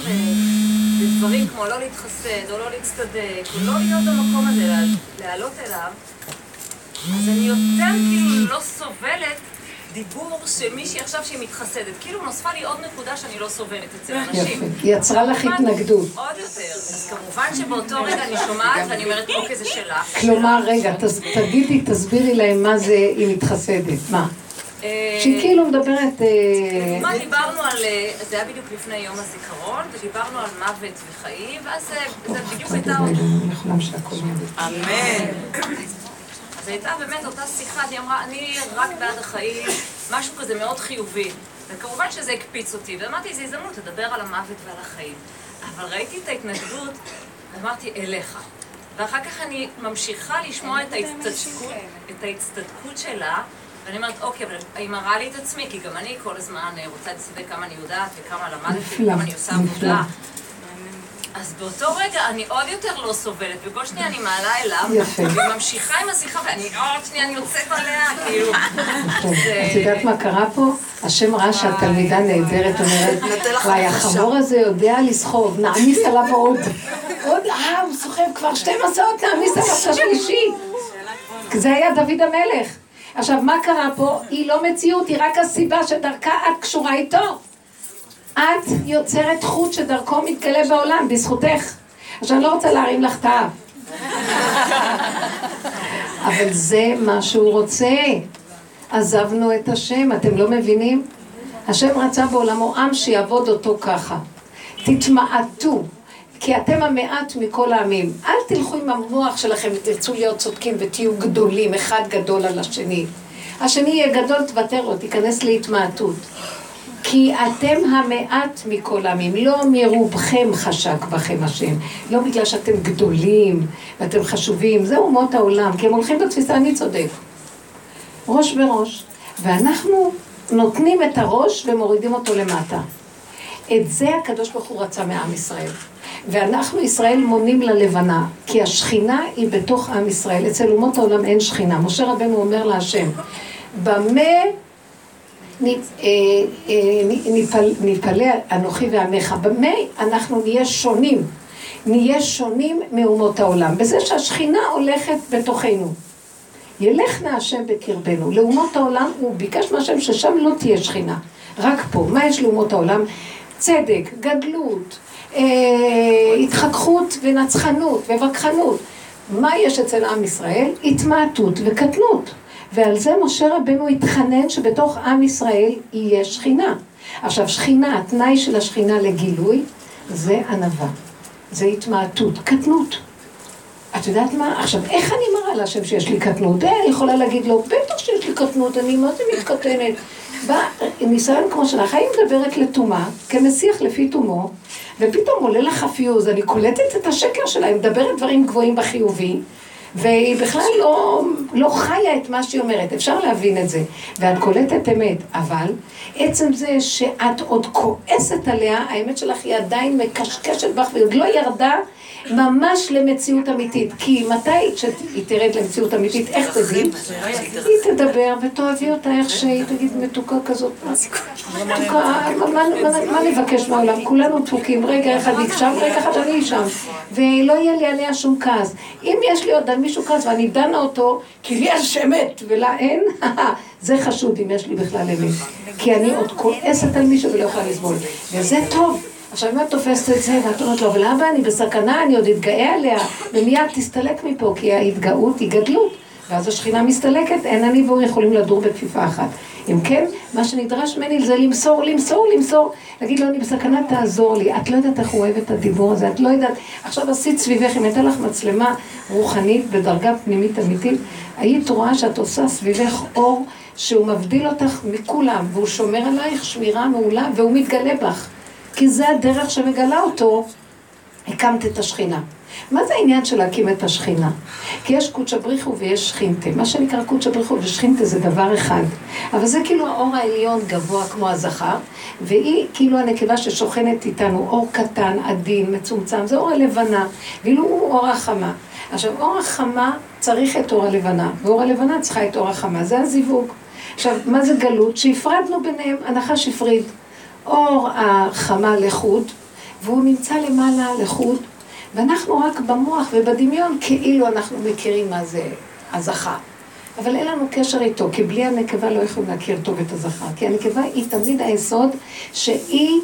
בדברים כמו לא להתחסד, או לא להצטדק, או לא להיות במקום הזה, לעלות אליו, אז אני יותר כאילו לא סובלת דיבור של מישהי עכשיו שהיא מתחסדת. כאילו נוספה לי עוד נקודה שאני לא סובלת אצל אנשים. יפה. היא יצרה לך התנגדות. עוד יותר. אז כמובן שבאותו רגע אני שומעת ואני אומרת, אוקיי, זה שלך. כלומר, רגע, תגידי, תסבירי להם מה זה היא מתחסדת. מה? אה, שהיא כאילו מדברת... מה, דיברנו על, אה, זה היה בדיוק לפני יום הזיכרון, ודיברנו על מוות וחיים, ואז זה בדיוק הייתה... אמן. אז הייתה באמת אותה שיחה, היא אמרה, אני רק בעד החיים, משהו כזה מאוד חיובי. וכמובן שזה הקפיץ אותי, ואמרתי, זו הזדמנות לדבר על המוות ועל החיים. אבל ראיתי את ההתנגדות, ואמרתי, אליך. ואחר כך אני ממשיכה לשמוע את ההצטדקות, את ההצטדקות שלה, ואני אומרת, אוקיי, אבל היא מראה לי את עצמי, כי גם אני כל הזמן רוצה להצטדק כמה אני יודעת, וכמה למדתי, וכמה אני עושה עבודה. אז באותו רגע אני עוד יותר לא סובלת, וכל שניה אני מעלה אליו, וממשיכה עם השיחה, ואני עוד שניה אני יוצאת עליה, כאילו... את יודעת מה קרה פה? השם ראה שהתלמידה נהדרת, אומרת, וואי, החמור הזה יודע לסחוב, נעמיס עליו עוד. עוד, אה, הוא סוחב כבר שתי מסעות, נעמיס עליו את השלישי. זה היה דוד המלך. עכשיו, מה קרה פה? היא לא מציאות, היא רק הסיבה שדרכה את קשורה איתו. את יוצרת חוט שדרכו מתגלה בעולם, בזכותך. עכשיו, אני לא רוצה להרים לך את האף. אבל זה מה שהוא רוצה. עזבנו את השם, אתם לא מבינים? השם רצה בעולמו עם שיעבוד אותו ככה. תתמעטו, כי אתם המעט מכל העמים. אל תלכו עם המוח שלכם ותרצו להיות צודקים ותהיו גדולים, אחד גדול על השני. השני יהיה גדול, תוותר לו, תיכנס להתמעטות. כי אתם המעט מכל העמים, לא מרובכם חשק בכם השם, לא בגלל שאתם גדולים ואתם חשובים, זה אומות העולם, כי הם הולכים בתפיסה אני צודק. ראש בראש. ואנחנו נותנים את הראש ומורידים אותו למטה. את זה הקדוש ברוך הוא רצה מעם ישראל. ואנחנו ישראל מונים ללבנה, כי השכינה היא בתוך עם ישראל. אצל אומות העולם אין שכינה. משה רבנו אומר להשם, במה נפלא אנוכי ועמך, במה אנחנו נהיה שונים? נהיה שונים מאומות העולם, בזה שהשכינה הולכת בתוכנו. ילך נא השם בקרבנו. לאומות העולם, הוא ביקש מהשם ששם לא תהיה שכינה. רק פה. מה יש לאומות העולם? צדק, גדלות, אה, התחככות ונצחנות ווכחנות. מה יש אצל עם ישראל? התמעטות וקטנות. ועל זה משה רבנו התחנן שבתוך עם ישראל יהיה שכינה. עכשיו, שכינה, התנאי של השכינה לגילוי, זה ענווה. זה התמעטות, קטנות. את יודעת מה? עכשיו, איך אני מראה להשם שיש לי קטנות? אה, אני יכולה להגיד לו, בטח שיש לי קטנות, אני מה זה מתקטנת? בא ניסיון כמו שלך, האם מדברת לטומאה, כמסיח לפי תומו, ופתאום עולה לך פיוז, אני קולטת את השקר שלה, היא מדברת דברים גבוהים בחיובי, והיא בכלל לא, לא חיה את מה שהיא אומרת, אפשר להבין את זה, ואת קולטת אמת, אבל עצם זה שאת עוד כועסת עליה, האמת שלך היא עדיין מקשקשת בך והיא עוד לא ירדה ממש למציאות אמיתית. כי מתי שהיא תרד למציאות אמיתית, איך תגיד? היא תדבר ותאהבי אותה איך שהיא תגיד מתוקה כזאת. מה נבקש מהעולם? כולנו דפוקים, רגע אחד נקשב, רגע אחד אני שם. ולא יהיה לי עליה שום כעס. אם יש לי עוד על מישהו כעס ואני דנה אותו, כי לי יש אמת ולה אין, זה חשוד אם יש לי בכלל אמת. כי אני עוד כועסת על מישהו ולא יכולה לסבול. וזה טוב. עכשיו אם את תופסת את זה ואת אומרת לו, אבל אבא אני בסכנה, אני עוד אתגאה עליה, ומיד תסתלק מפה, כי ההתגאות היא גדלות. ואז השכינה מסתלקת, אין אני והוא יכולים לדור בכפיפה אחת. אם כן, מה שנדרש ממני זה למסור, למסור, למסור. להגיד לו, אני בסכנה, תעזור לי. את לא יודעת איך הוא אוהב את הדיבור הזה, את לא יודעת. עכשיו עשית סביבך, אם הייתה לך מצלמה רוחנית בדרגה פנימית אמיתית, היית רואה שאת עושה סביבך אור שהוא מבדיל אותך מכולם, והוא שומר עלייך שמירה מעולה, והוא מתגלה בך. כי זה הדרך שמגלה אותו, הקמת את השכינה. מה זה העניין של להקים את השכינה? כי יש קודשא בריחו ויש שכינתה. מה שנקרא קודשא בריחו ושכינתה זה דבר אחד. אבל זה כאילו האור העליון גבוה כמו הזכר, והיא כאילו הנקבה ששוכנת איתנו, אור קטן, עדין, מצומצם, זה אור הלבנה, ואילו הוא אור החמה. עכשיו, אור החמה צריך את אור הלבנה, ואור הלבנה צריכה את אור החמה, זה הזיווג. עכשיו, מה זה גלות? שהפרדנו ביניהם, הנחש הפריד. אור החמה לחוד, והוא נמצא למעלה לחוד, ואנחנו רק במוח ובדמיון כאילו אנחנו מכירים מה זה הזכר. אבל אין לנו קשר איתו, כי בלי הנקבה לא יכולים להכיר טוב את הזכר. כי הנקבה היא תמיד היסוד שהיא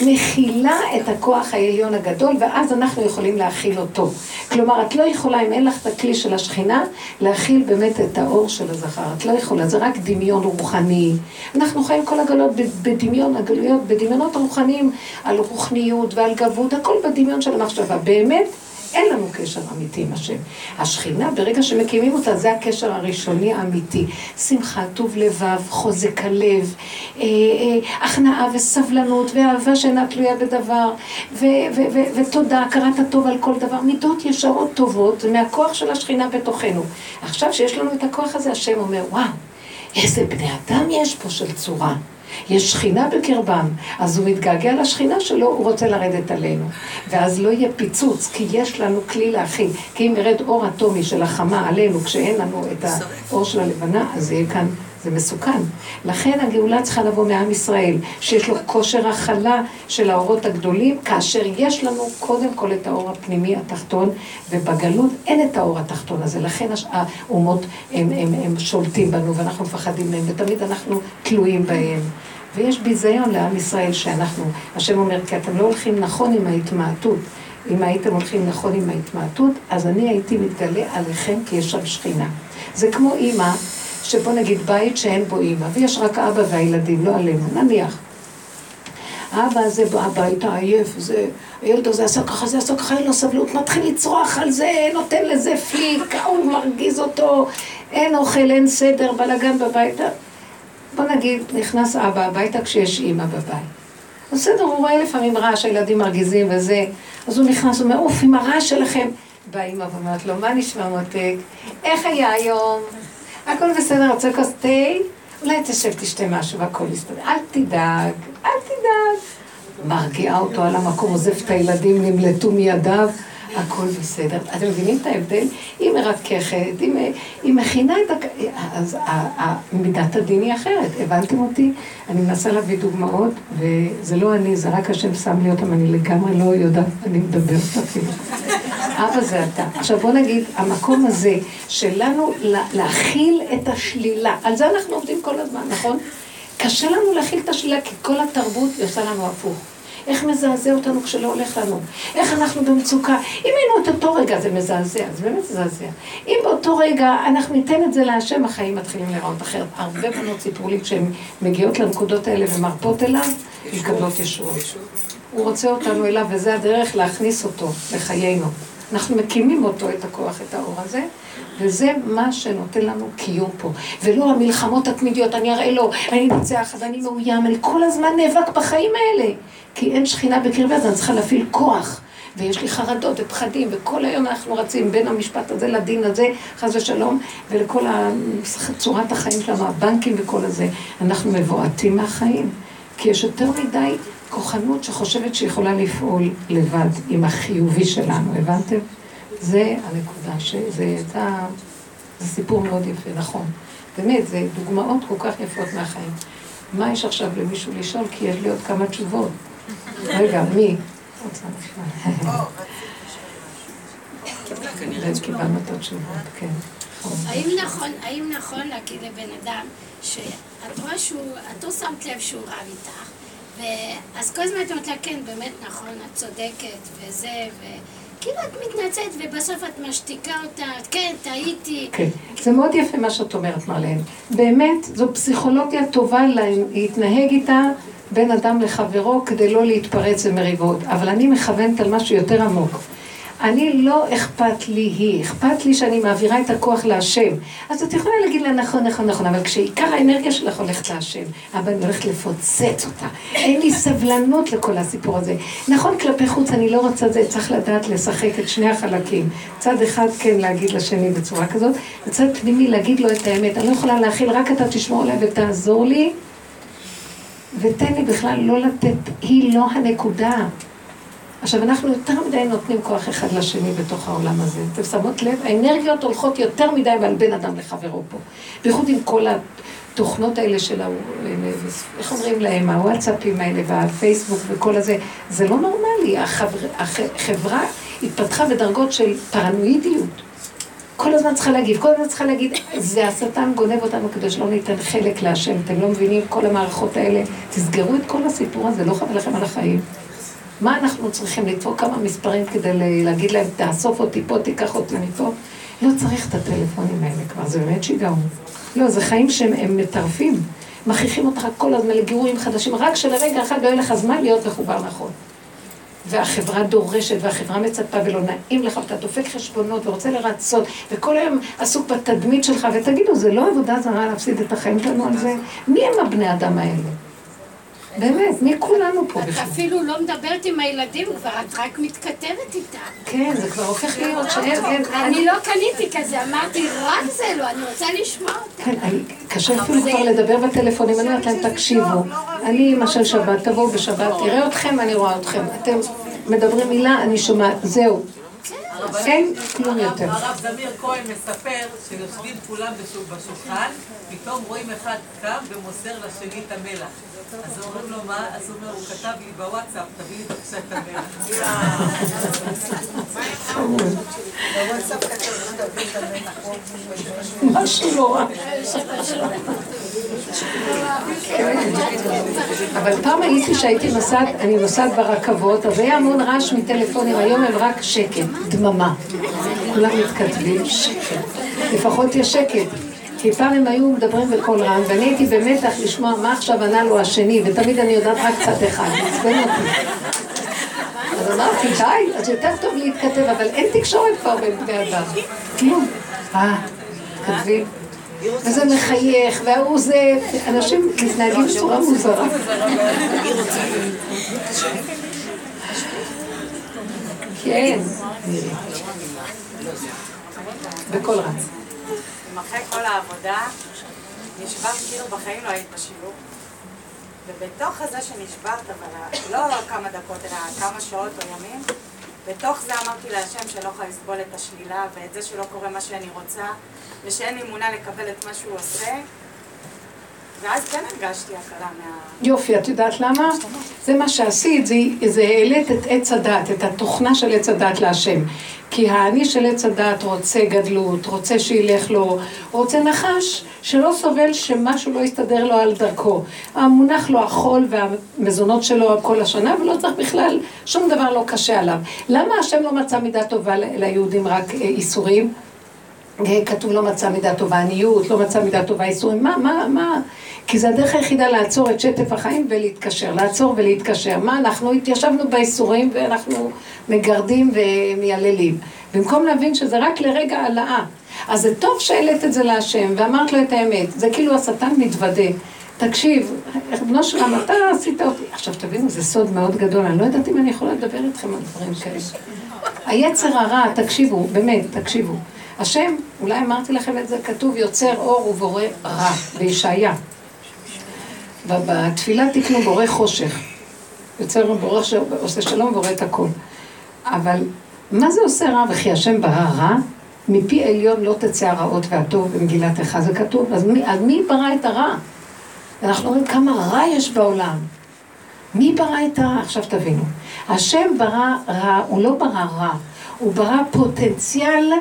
מכילה את הכוח העליון הגדול, ואז אנחנו יכולים להכיל אותו. כלומר, את לא יכולה, אם אין לך את הכלי של השכינה, להכיל באמת את האור של הזכר. את לא יכולה, זה רק דמיון רוחני. אנחנו חיים כל הגלות בדמיון, הגלויות, בדמיונות רוחניים, על רוחניות ועל גבות, הכל בדמיון של המחשבה. באמת, אין לנו קשר אמיתי עם השם. השכינה, ברגע שמקימים אותה, זה הקשר הראשוני האמיתי. שמחה, טוב לבב, חוזק הלב, אה, אה, הכנעה וסבלנות, ואהבה שאינה תלויה בדבר, ותודה, הכרת הטוב על כל דבר. מידות ישרות טובות, מהכוח של השכינה בתוכנו. עכשיו שיש לנו את הכוח הזה, השם אומר, וואו, איזה בני אדם יש פה של צורה. יש שכינה בקרבם, אז הוא מתגעגע לשכינה שלו, הוא רוצה לרדת עלינו. ואז לא יהיה פיצוץ, כי יש לנו כלי להכיל. כי אם ירד אור אטומי של החמה עלינו, כשאין לנו את האור של הלבנה, אז יהיה כאן זה מסוכן. לכן הגאולה צריכה לבוא מעם ישראל, שיש לו כושר הכלה של האורות הגדולים, כאשר יש לנו קודם כל את האור הפנימי התחתון, ובגלות אין את האור התחתון הזה. לכן האומות הם, הם, הם שולטים בנו ואנחנו מפחדים מהם, ותמיד אנחנו תלויים בהם. ויש ביזיון לעם ישראל שאנחנו, השם אומר, כי אתם לא הולכים נכון עם ההתמעטות. אם הייתם הולכים נכון עם ההתמעטות, אז אני הייתי מתגלה עליכם כי יש שם שכינה. זה כמו אימא שבוא נגיד בית שאין בו אימא, ויש רק אבא והילדים, לא עלינו, נניח. האבא הזה בא הביתה עייף, זה, הילד הזה עשה ככה, זה עשה ככה, אין לו סבלות, מתחיל לצרוח על זה, נותן לזה פליק, הוא מרגיז אותו, אין אוכל, אין סדר, בלאגן בבית. בוא נגיד, נכנס אבא הביתה כשיש אימא בבית. בסדר, הוא רואה לפעמים רעש, הילדים מרגיזים וזה, אז הוא נכנס, הוא אומר, אוף, עם הרעש שלכם. באה אימא ואומרת לו, מה נשמע מותק? איך היה היום? הכל בסדר, רוצה כוס תה? אולי תשב תשתה משהו והכל יסתדר. אל תדאג, אל תדאג. מרגיעה אותו על המקום, עוזב את הילדים, נמלטו מידיו. הכל בסדר. אתם מבינים את ההבדל? היא מרככת, היא, היא מכינה את ה... אז מידת הדין היא אחרת. הבנתם אותי? אני מנסה להביא דוגמאות, וזה לא אני, זה רק השם שם לי אותם, אני לגמרי לא יודעת, אני מדברת אפילו. אבא זה אתה. עכשיו בוא נגיד, המקום הזה שלנו להכיל את השלילה, על זה אנחנו עובדים כל הזמן, נכון? קשה לנו להכיל את השלילה, כי כל התרבות עושה לנו הפוך. איך מזעזע אותנו כשלא הולך לנו? איך אנחנו במצוקה? אם היינו את אותו רגע, זה מזעזע, זה באמת מזעזע. אם באותו רגע אנחנו ניתן את זה להשם, החיים מתחילים להיראות אחרת. הרבה בנות סיפרו לי כשהן מגיעות לנקודות האלה ומרפות אליו, מקבלות ישועות. הוא רוצה אותנו אליו, וזה הדרך להכניס אותו לחיינו. אנחנו מקימים אותו, את הכוח, את האור הזה, וזה מה שנותן לנו קיום פה. ולא המלחמות התמידיות, אני אראה לו, אני נצח, אז אני מאוים, אני כל הזמן נאבק בחיים האלה. כי אין שכינה בקרבי, אז אני צריכה להפעיל כוח. ויש לי חרדות ופחדים, וכל היום אנחנו רצים בין המשפט הזה לדין הזה, חס ושלום, ולכל צורת החיים שלנו, הבנקים וכל הזה. אנחנו מבועטים מהחיים, כי יש יותר מדי כוחנות שחושבת שיכולה לפעול לבד עם החיובי שלנו, הבנתם? זה הנקודה, שזה הייתה, זה סיפור מאוד יפה, נכון. באמת, זה דוגמאות כל כך יפות מהחיים. מה יש עכשיו למישהו לשאול? כי יש לי עוד כמה תשובות. רגע, מי? קיבלנו את התשובות, כן. נכון, האם נכון להגיד לבן אדם שאת רואה שהוא, את לא שמת לב שהוא רב איתך, ואז כל הזמן את אומרת לה, כן, באמת נכון, את צודקת, וזה, וכאילו את מתנצלת, ובסוף את משתיקה אותה, כן, טעיתי. כן, זה מאוד יפה מה שאת אומרת, מרלן. באמת, זו פסיכולוגיה טובה להתנהג איתה בין אדם לחברו כדי לא להתפרץ במריבות, אבל אני מכוונת על משהו יותר עמוק. אני לא אכפת לי היא, אכפת לי שאני מעבירה את הכוח להשם. אז את יכולה להגיד לה נכון, נכון, נכון, אבל כשעיקר האנרגיה שלך הולכת להשם, אבל אני הולכת לפוצץ אותה. אין לי סבלנות לכל הסיפור הזה. נכון, כלפי חוץ אני לא רוצה זה, צריך לדעת לשחק את שני החלקים. צד אחד כן להגיד לשני בצורה כזאת, וצד פנימי להגיד לו את האמת. אני לא יכולה להכיל, רק אתה תשמור עליה ותעזור לי. ותן לי בכלל לא לתת, היא לא הנקודה. עכשיו, אנחנו יותר מדי נותנים כוח אחד לשני בתוך העולם הזה. אתם שמות לב? האנרגיות הולכות יותר מדי על בין אדם לחברו פה. בייחוד עם כל התוכנות האלה של ה... איך אומרים להם? הוואטסאפים האלה והפייסבוק וכל הזה. זה לא נורמלי. החבר... החברה התפתחה בדרגות של פרנואידיות. כל הזמן צריכה להגיב, כל הזמן צריכה להגיד, זה השטן גונב אותנו כדי שלא ניתן חלק להשם. אתם לא מבינים כל המערכות האלה. תסגרו את כל הסיפור הזה, לא חבל לכם על החיים. מה אנחנו צריכים לדפוק כמה מספרים כדי להגיד להם, תאסוף אותי פה, תיקח אותי מפה? לא צריך את הטלפונים האלה כבר, זה באמת שיגעון. לא, זה חיים שהם מטרפים. מכריחים אותך כל הזמן לגירויים חדשים, רק שלרגע אחד לא יהיה לך זמן להיות מחובר נכון. והחברה דורשת, והחברה מצפה, ולא נעים לך, ואתה דופק חשבונות, ורוצה לרצות, וכל היום עסוק בתדמית שלך, ותגידו, זה לא עבודה זרה להפסיד את החיים שלנו על זה? מי הם הבני אדם האלה? באמת, מי כולנו פה את? אפילו לא מדברת עם הילדים כבר, את רק מתכתבת איתם. כן, זה כבר הופך להיות שאין, אין, אני לא קניתי כזה, אמרתי, רק זה לא, אני רוצה לשמוע אותם. כן, קשה אפילו כבר לדבר בטלפונים, אני אומרת להם, תקשיבו, אני אמא של שבת, תבואו בשבת, תראה אתכם, אני רואה אתכם. אתם מדברים מילה, אני שומעת, זהו. אין כלום יותר. הרב זמיר כהן מספר שיושבים כולם בשו- בשולחן, פתאום רואים אחד קם ומוסר לשני את המלח. אז אומרים לו מה? אז הוא אומר, הוא כתב לי בוואטסאפ, תביא לי בבקשה את המלח. בוואטסאפ כתוב, לא תביא את המלח. משהו לא רע. אבל פעם הייתי שהייתי נוסעת, אני נוסעת ברכבות, אז היה המון רעש מטלפונים, היום הם רק שקט, דממה. כולם מתכתבים, שקט. לפחות יש שקט. כי פעם הם היו מדברים בקול רם, ואני הייתי במתח לשמוע מה עכשיו ענה לו השני, ותמיד אני יודעת רק צד אחד, מעצבן אותי. אז אמרתי, די, אז יותר טוב להתכתב, אבל אין תקשורת כבר בין בני אדם. כלום. אה, כותבים. וזה מחייך, וההוא זה... אנשים מתנהגים בצורה מוזרה. כן. בקול רץ. אחרי כל העבודה, נשברת כאילו בחיים לא היית בשיעור. ובתוך הזה שנשברת, אבל לא כמה דקות, אלא כמה שעות או ימים, בתוך זה אמרתי להשם שלא יכולה לסבול את השלילה ואת זה שלא קורה מה שאני רוצה, ושאין לי אמונה לקבל את מה שהוא עושה. ואז כן הרגשתי הקלה מה... יופי, את יודעת למה? זה מה שעשית, זה, זה העלית את עץ הדת, את התוכנה של עץ הדת להשם. כי האני של עץ הדת רוצה גדלות, רוצה שילך לו, רוצה נחש שלא סובל שמשהו לא יסתדר לו על דרכו. המונח לו החול והמזונות שלו כל השנה, ולא צריך בכלל, שום דבר לא קשה עליו. למה השם לא מצא מידה טובה ליהודים רק אה, איסורים? אה, כתוב לא מצא מידה טובה עניות, לא מצא מידה טובה איסורים, מה, מה, מה? כי זה הדרך היחידה לעצור את שטף החיים ולהתקשר, לעצור ולהתקשר. מה, אנחנו התיישבנו באיסורים ואנחנו מגרדים ומייללים. במקום להבין שזה רק לרגע העלאה. אז זה טוב שהעלית את זה להשם ואמרת לו את האמת. זה כאילו השטן מתוודה. תקשיב, בנו שלם, אתה עשית אותי. עכשיו תבינו, זה סוד מאוד גדול, אני לא יודעת אם אני יכולה לדבר איתכם על דברים כאלה. היצר הרע, תקשיבו, באמת, תקשיבו. השם, אולי אמרתי לכם את זה, כתוב יוצר אור ובורא רע, בישעיה. בתפילה תקנו בורא חושך. יוצר בורא ש... עושה שלום ובורא את הכל. אבל מה זה עושה רע? וכי השם ברא רע? מפי עליון לא תצא הרעות והטוב במגילת איכה, זה כתוב. אז מי, אז מי ברא את הרע? אנחנו רואים כמה רע יש בעולם. מי ברא את הרע? עכשיו תבינו. השם ברא רע, הוא לא ברא רע, הוא ברא פוטנציאל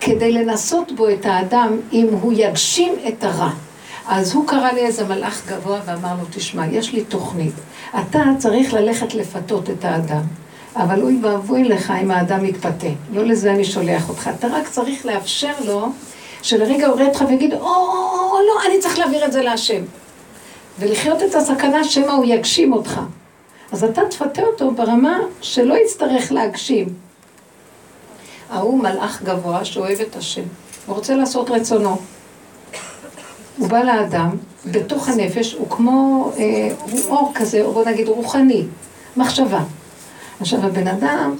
כדי לנסות בו את האדם אם הוא יגשים את הרע. אז הוא קרא לי איזה מלאך גבוה ואמר לו, תשמע, יש לי תוכנית. אתה צריך ללכת לפתות את האדם. אבל אוי ואבוי לך אם האדם יתפתה. לא לזה אני שולח אותך. אתה רק צריך לאפשר לו שלרגע הוא יראה אותך ויגיד, או, לא, אני צריך להעביר את זה להשם. ולחיות את הסכנה שמא הוא יגשים אותך. אז אתה תפתה אותו ברמה שלא יצטרך להגשים. ההוא מלאך גבוה שאוהב את השם, הוא רוצה לעשות רצונו. הוא בא לאדם, בתוך הנפש הוא כמו, אה, הוא אור כזה, או בוא נגיד רוחני, מחשבה. עכשיו הבן אדם,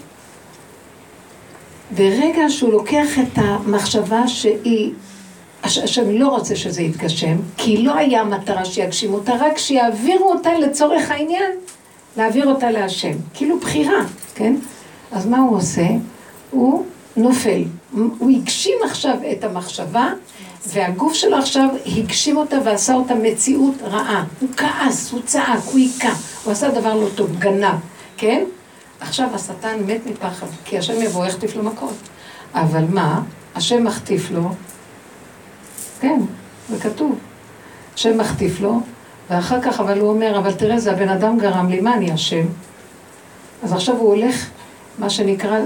ברגע שהוא לוקח את המחשבה שהיא, השם לא רוצה שזה יתגשם, כי לא היה המטרה שיגשימו אותה, רק שיעבירו אותה לצורך העניין, להעביר אותה להשם. כאילו בחירה, כן? אז מה הוא עושה? הוא נופל. הוא הגשים עכשיו את המחשבה, והגוף שלו עכשיו הגשים אותה ועשה אותה מציאות רעה. הוא כעס, הוא צעק, הוא היכה, הוא עשה דבר לא טוב, גנב, כן? עכשיו השטן מת מפחד, כי השם יבוא, יחטיף לו מכות. אבל מה? השם מחטיף לו, כן, זה כתוב. השם מחטיף לו, ואחר כך, אבל הוא אומר, אבל תראה, זה הבן אדם גרם לי, מה אני אשם? אז עכשיו הוא הולך, מה שנקרא,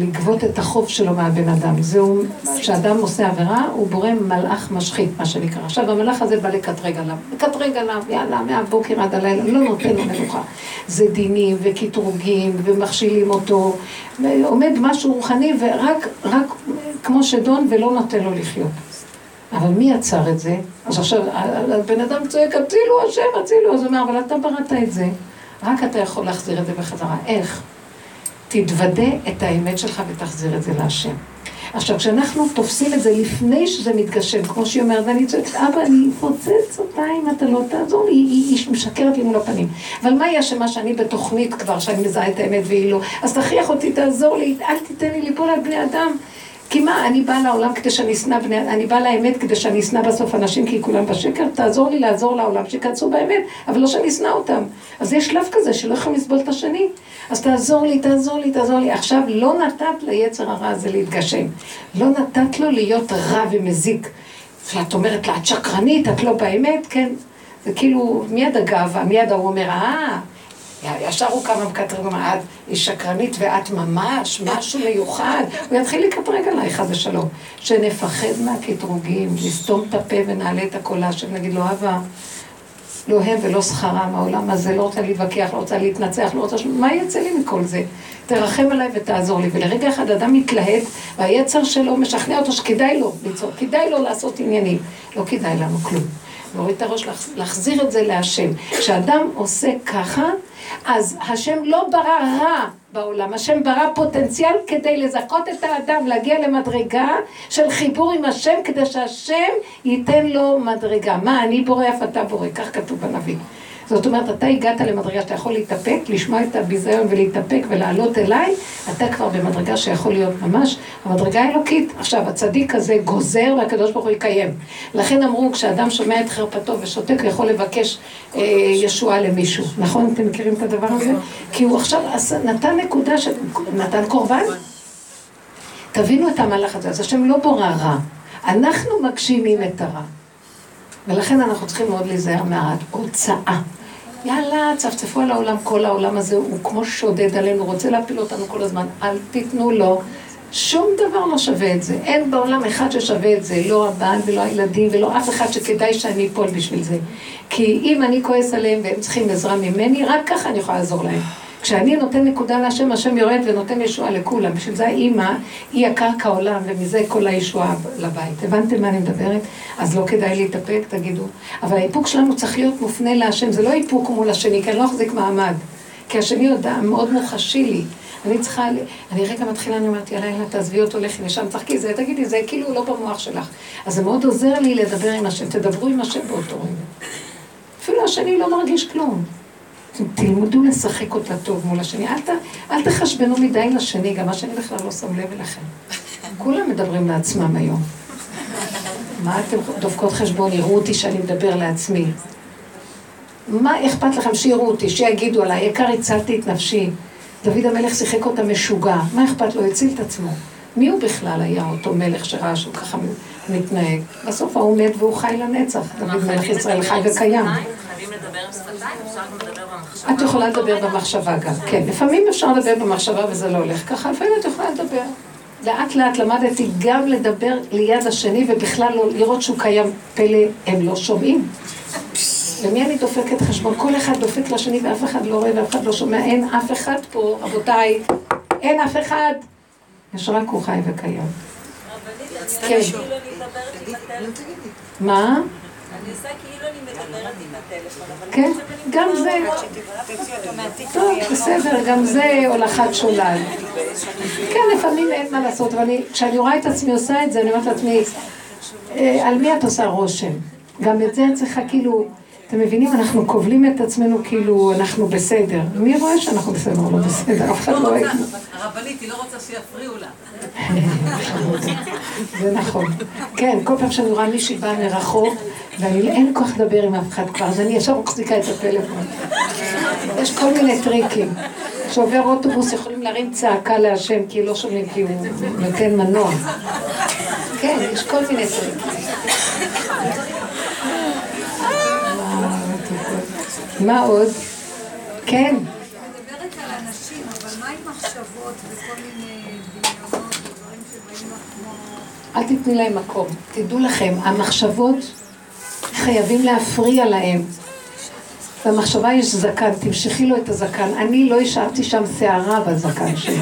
לגבות את החוב שלו מהבן אדם. זהו, כשאדם עושה עבירה, הוא בורא מלאך משחית, מה שנקרא. עכשיו, המלאך הזה בא לקטרג עליו. לקטרג עליו, יאללה, מהבוקר עד הלילה, לא נותן לו מנוחה. זה דינים וקטרוגים, ומכשילים אותו. עומד משהו רוחני, ורק, רק כמו שדון, ולא נותן לו לחיות. אבל מי עצר את זה? אז עכשיו הבן אדם צועק, הצילו השם, הצילו, אז הוא אומר, אבל אתה בראת את זה. רק אתה יכול להחזיר את זה בחזרה. איך? תתוודה את האמת שלך ותחזיר את זה להשם. עכשיו, כשאנחנו תופסים את זה לפני שזה מתגשם, כמו שהיא אומרת, אני צועקת, אבא, אני אפוצץ אותה אם אתה לא תעזור לי, היא, היא משקרת לי מול הפנים. אבל מה היא אשמה שאני בתוכנית כבר, שאני מזהה את האמת והיא לא? אז תכריח אותי, תעזור לי, אל תיתן לי ליפול על בני אדם. כי מה, אני באה לעולם כדי שאני אשנא בני, אני באה לאמת כדי שאני אשנא בסוף אנשים כי כולם בשקר, תעזור לי לעזור לעולם שיכנסו באמת, אבל לא שאני אשנא אותם. אז יש שלב כזה שלא יכולים לסבול את השני. אז תעזור לי, תעזור לי, תעזור לי. עכשיו, לא נתת ליצר הרע הזה להתגשם. לא נתת לו להיות רע ומזיק. ואת אומרת לה, את שקרנית, את לא באמת, כן. זה כאילו, מיד הגאווה, מיד ההוא אומר, אה, ישר הוא קם ומקטרג ואומר, את היא שקרנית ואת ממש משהו מיוחד. הוא יתחיל לקטרג עליי, חס ושלום. שנפחד מהקטרוגים, לסתום את הפה ונעלה את הקולה, שנגיד לו, אבא, לא הם ולא שכרם, העולם הזה לא רוצה להתווכח, לא רוצה להתנצח, לא רוצה... מה יצא לי מכל זה? תרחם עליי ותעזור לי. ולרגע אחד אדם מתלהט, והיצר שלו משכנע אותו שכדאי לו ליצור, כדאי לו לעשות עניינים. לא כדאי לנו כלום. להוריד את הראש, להחזיר את זה להשם. כשאדם עושה ככה, אז השם לא ברא רע בעולם, השם ברא פוטנציאל כדי לזכות את האדם, להגיע למדרגה של חיבור עם השם, כדי שהשם ייתן לו מדרגה. מה, אני בורא אף אתה בורא, כך כתוב בנביא. זאת אומרת, אתה הגעת למדרגה שאתה יכול להתאפק, לשמוע את הביזיון ולהתאפק ולעלות אליי, אתה כבר במדרגה שיכול להיות ממש המדרגה האלוקית. עכשיו, הצדיק הזה גוזר והקדוש ברוך הוא יקיים. לכן אמרו, כשאדם שומע את חרפתו ושותק, הוא יכול לבקש אה, ישועה למישהו. נכון? אתם מכירים את הדבר הזה? כי הוא עכשיו נתן נקודה, ש... נתן קורבן. תבינו את המהלך הזה. אז השם לא בורא רע. אנחנו מגשימים את הרע. ולכן אנחנו צריכים מאוד להיזהר מההוצאה. יאללה, צפצפו על העולם, כל העולם הזה הוא כמו שודד עלינו, רוצה להפיל אותנו כל הזמן, אל תיתנו לו. שום דבר לא שווה את זה. אין בעולם אחד ששווה את זה, לא הבעל ולא הילדים ולא אף אחד שכדאי שאני אפול בשביל זה. כי אם אני כועס עליהם והם צריכים עזרה ממני, רק ככה אני יכולה לעזור להם. כשאני נותן נקודה להשם, השם יורד ונותן ישועה לכולם. בשביל זה האימא היא הקרקע עולם, ומזה כל הישועה לבית. הבנתם מה אני מדברת? אז לא כדאי להתאפק, תגידו. אבל האיפוק שלנו צריך להיות מופנה להשם, זה לא איפוק מול השני, כי אני לא אחזיק מעמד. כי השני יודע, מאוד מוחשי לי. אני צריכה, אני רגע מתחילה, אני אומרת, יאללה, יאללה, תעזבי אותו, לכי לשם, תחכי זה, תגידי, זה כאילו לא במוח שלך. אז זה מאוד עוזר לי לדבר עם השם, תדברו עם השם באותו רגע. אפילו השני לא מרגיש כלום. תלמדו לשחק אותה טוב מול השני. אל, ת, אל תחשבנו מדי לשני, גם השני בכלל לא שם לב אליכם. כולם מדברים לעצמם היום. מה אתם דופקות חשבון, יראו אותי שאני מדבר לעצמי. מה אכפת לכם שיראו אותי, שיגידו עליי, יקר הצלתי את נפשי. דוד המלך שיחק אותה משוגע, מה אכפת לו? הציל את עצמו. מי הוא בכלל היה אותו מלך שראה שהוא ככה מתנהג? בסוף ההוא מת והוא חי לנצח. דוד מלך ישראל חי וקיים. את יכולה לדבר במחשבה גם, כן. לפעמים אפשר לדבר במחשבה וזה לא הולך ככה, לפעמים את יכולה לדבר. לאט לאט למדתי גם לדבר ליד השני ובכלל לא לראות שהוא קיים פלא, הם לא שומעים. למי אני דופקת חשבון? כל אחד דופק לשני ואף אחד לא רואה ואף אחד לא שומע. אין אף אחד פה, רבותיי. אין אף אחד. יש רק הוא חי וקיים. כן. מה? אני עושה כאילו אני מדברת עם הטלפון, אבל... כן, גם זה. טוב, בסדר, גם זה הולכת שולל. כן, לפעמים אין מה לעשות, אבל כשאני רואה את עצמי עושה את זה, אני אומרת לעצמי, אה, על מי את עושה רושם? גם את זה את צריכה כאילו... אתם מבינים? אנחנו כובלים את עצמנו כאילו אנחנו בסדר. מי רואה שאנחנו בסדר או לא בסדר? אף אחד לא רואה. הרבנית, היא לא רוצה שיפריעו לה. זה נכון. כן, כל פעם שאני רואה מישהי באה מרחוק, ואין לי כוח לדבר עם אף אחד כבר, אז אני ישר מחזיקה את הפלאפון. יש כל מיני טריקים. כשעובר אוטובוס יכולים להרים צעקה להשם, כי לא שומעים, כי הוא נותן מנוע. כן, יש כל מיני טריקים. מה עוד? כן. מדברת על אנשים, אבל מה עם מחשבות וכל מיני דמיונות ודברים שבאים לך כמו... אל תתני להם מקום. תדעו לכם, המחשבות חייבים להפריע להם. במחשבה יש זקן, תמשכי לו את הזקן. אני לא השארתי שם שערה בזקן שלי.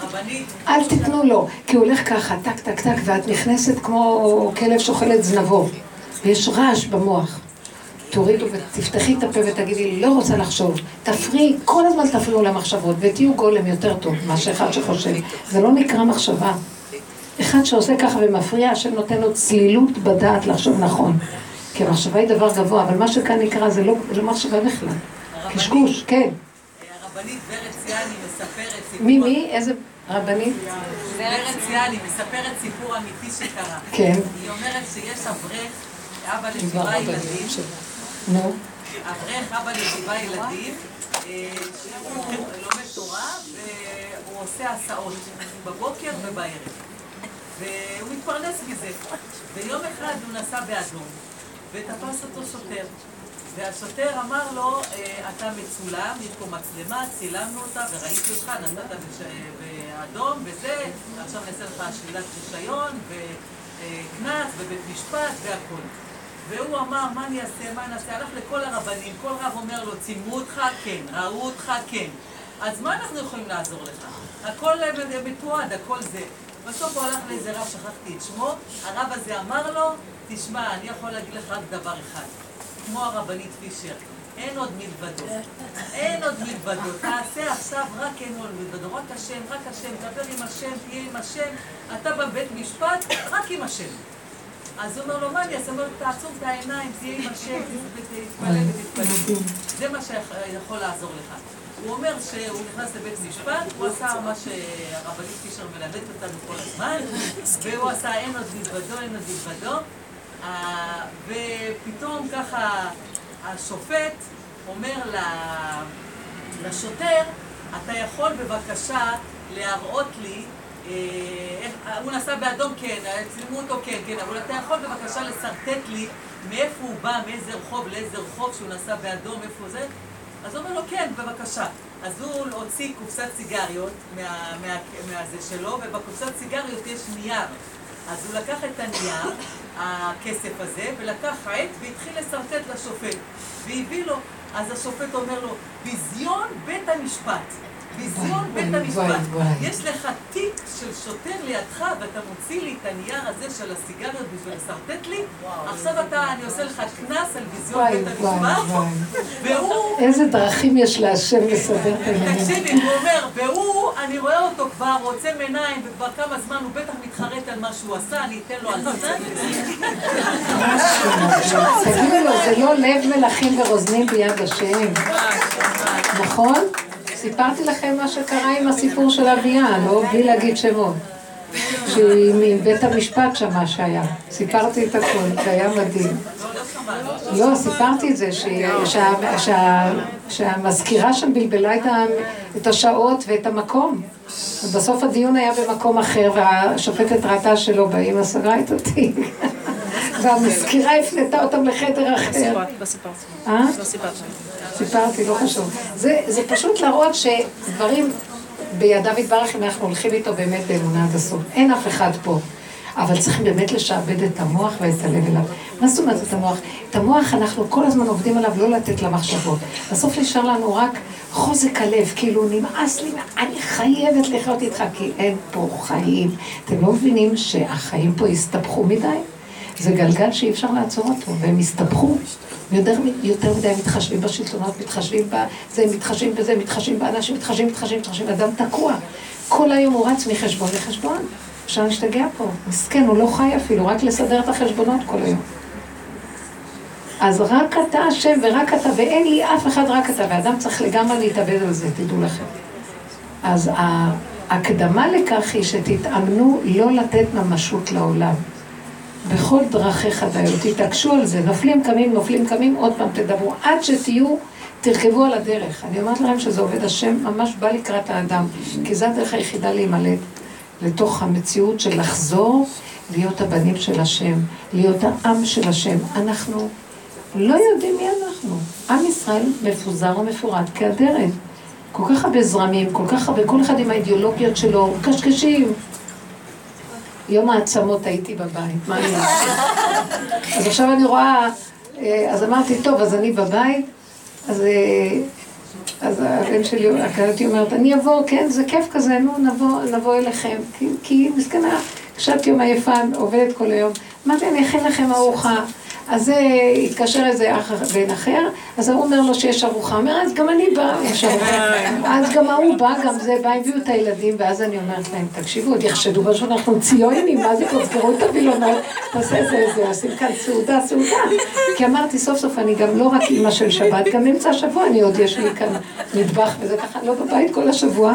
הרבנית, אל תיתנו לו, כי הוא הולך ככה, טק, טק, טק, ואת נכנסת כמו כלב שאוכל את זנבו, ויש רעש במוח. תורידו ותפתחי את הפה ותגידי, לא רוצה לחשוב. תפריעי, כל הזמן תפריעו למחשבות, ותהיו גולם יותר טוב מאשר אחד שחושב. זה לא נקרא מחשבה. אחד שעושה ככה ומפריע, השם נותן לו צלילות בדעת לחשוב נכון. כי המחשבה היא דבר גבוה, אבל מה שכאן נקרא זה לא, זה לא מחשבה בכלל. קשקוש, כן. הרבנית ורד ציאני מספרת סיפור... מי, מי? איזה רבנית? ורד ציאני מספרת סיפור אמיתי שקרה. כן. היא אומרת שיש אברך, אבא לשבעה ילדים, נו. אברך, אבא לשבעה ילדים, אה, שהוא לומד תורה והוא עושה הסעות בבוקר ובערב. והוא מתפרנס מזה. ויום אחד הוא נסע באדום, ותפס אותו שוטר. והשוטר אמר לו, אה, אתה מצולם, יש פה מצלמה, צילמנו אותה וראיתי אותך, נסעת באדום וזה, עכשיו נעשה לך שלילת רישיון וקנס ובית משפט והכל. והוא אמר, מה אני אעשה, מה אני אעשה? הלך לכל הרבנים, כל רב אומר לו, צילמו אותך? כן. ראו אותך? כן. אז מה אנחנו יכולים לעזור לך? הכל מתועד, הכל זה. בסוף הוא הלך לאיזה רב, שכחתי את שמו, הרב הזה אמר לו, תשמע, אני יכול להגיד לך רק דבר אחד, כמו הרבנית פישר, אין עוד מלבדו, אין עוד מלבדו, תעשה עכשיו רק אין עוד מלבדו, רק השם, רק השם, דבר עם השם, תהיה עם השם, אתה בבית משפט, רק עם השם. אז הוא אומר לו, מה אני אעשה? הוא אומר, תעצום את העיניים, תהיה עם השם, תתפלל ותתפלל. זה מה שיכול לעזור לך. הוא אומר שהוא נכנס לבית משפט, הוא עשה מה שהרבנית פישר מלמדת אותנו כל הזמן, והוא עשה אין עוד מלבדו, אין עוד מלבדו, אה, ופתאום ככה השופט אומר לשוטר, אתה יכול בבקשה להראות לי, הוא נסע באדום כן, צילמו אותו כן, כן, אבל אתה יכול בבקשה לשרטט לי מאיפה הוא בא, מאיזה רחוב לאיזה רחוב שהוא נסע באדום, איפה זה? אז הוא אומר לו, כן, בבקשה. אז הוא הוציא קופסת סיגריות מה, מה, מהזה שלו, ובקופסת סיגריות יש נייר. אז הוא לקח את הנייר, הכסף הזה, ולקח עט והתחיל לשרטט לשופט. והביא לו, אז השופט אומר לו, ביזיון בית המשפט. ביזיון בית המשפט. יש לך תיק של שוטר לידך, ואתה מוציא לי את הנייר הזה של הסיגריות בשביל לשרטט לי, עכשיו אתה, אני עושה לך קנס על ביזיון בית המשפט. והוא... איזה דרכים יש להשם לסדר את העניינים. תקשיבי, הוא אומר, והוא, אני רואה אותו כבר, עוצם עיניים, וכבר כמה זמן הוא בטח מתחרט על מה שהוא עשה, אני אתן לו על זה. תגידו לו, זה לא לב מלכים ורוזנים ביד השם, נכון? סיפרתי לכם מה שקרה עם הסיפור של אביה, לא? בלי להגיד שמות. שהיא מבית המשפט שמה שהיה. סיפרתי את הכל, זה היה מדהים. לא, סיפרתי את זה, שהמזכירה שם בלבלה את השעות ואת המקום. ובסוף הדיון היה במקום אחר, והשופטת ראתה שלא באים, אז סגרה את התיק. והמזכירה הפנתה אותם לחדר אחר. לא סיפרתי. אה? לא סיפרתי. סיפרתי, לא חשוב. זה פשוט להראות שדברים בידיו יתברך אם אנחנו הולכים איתו באמת באמונה עד הסוף. אין אף אחד פה. אבל צריכים באמת לשעבד את המוח ואת הלב אליו. מה זאת אומרת את המוח? את המוח אנחנו כל הזמן עובדים עליו לא לתת למחשבות. בסוף נשאר לנו רק חוזק הלב, כאילו נמאס לי, אני חייבת לחיות איתך, כי אין פה חיים. אתם לא מבינים שהחיים פה הסתבכו מדי? זה גלגל שאי אפשר לעצור אותו, והם הסתבכו. יותר, יותר מדי מתחשבים בשלטונות, מתחשבים בזה, מתחשבים בזה, מתחשבים באנשים, מתחשבים, מתחשבים, מתחשבים, אדם תקוע. כל היום הוא רץ מחשבון לחשבון. אפשר להשתגע פה. מסכן, הוא לא חי אפילו, רק לסדר את החשבונות כל היום. אז רק אתה השם ורק אתה, ואין לי אף אחד רק אתה, ואדם צריך לגמרי להתאבד על זה, תדעו לכם. אז ההקדמה לכך היא שתתאמנו לא לתת ממשות לעולם. בכל דרכיך דיו, תתעקשו על זה, נופלים קמים, נופלים קמים, עוד פעם תדברו, עד שתהיו, תרכבו על הדרך. אני אומרת לכם שזה עובד השם, ממש בא לקראת האדם, כי זו הדרך היחידה להימלט לתוך המציאות של לחזור, להיות הבנים של השם, להיות העם של השם. אנחנו לא יודעים מי אנחנו. עם ישראל מפוזר ומפורד כאדרת. כל כך הרבה זרמים, כל כך הרבה, כל אחד עם האידיאולוגיות שלו, קשקשים. יום העצמות הייתי בבית, מה אני אעשה? אז עכשיו אני רואה, אה, אז אמרתי, טוב, אז אני בבית, אז אה, אז הבן שלי, הקלטתי אומרת, אני אבוא, כן, זה כיף כזה, נו, נבוא, נבוא אליכם. כי, כי מסכנה, קשת יום עייפה, עובדת כל היום. אמרתי, אני אכין לכם ארוחה. אז זה התקשר איזה אח בן אחר, אז ההוא אומר לו שיש ארוחה, אומר, אז גם אני באה, יש ארוחה. אז גם ההוא בא, גם זה בא, הביאו את הילדים, ואז אני אומרת להם, תקשיבו, עוד יחשדו בו שאנחנו ציונים, מה זה, תזכרו את הווילונות, תעשה זה, זה, עושים כאן סעודה, סעודה. כי אמרתי, סוף סוף אני גם לא רק אימא של שבת, גם אמצע השבוע אני עוד, יש לי כאן מטבח וזה ככה, לא בבית כל השבוע.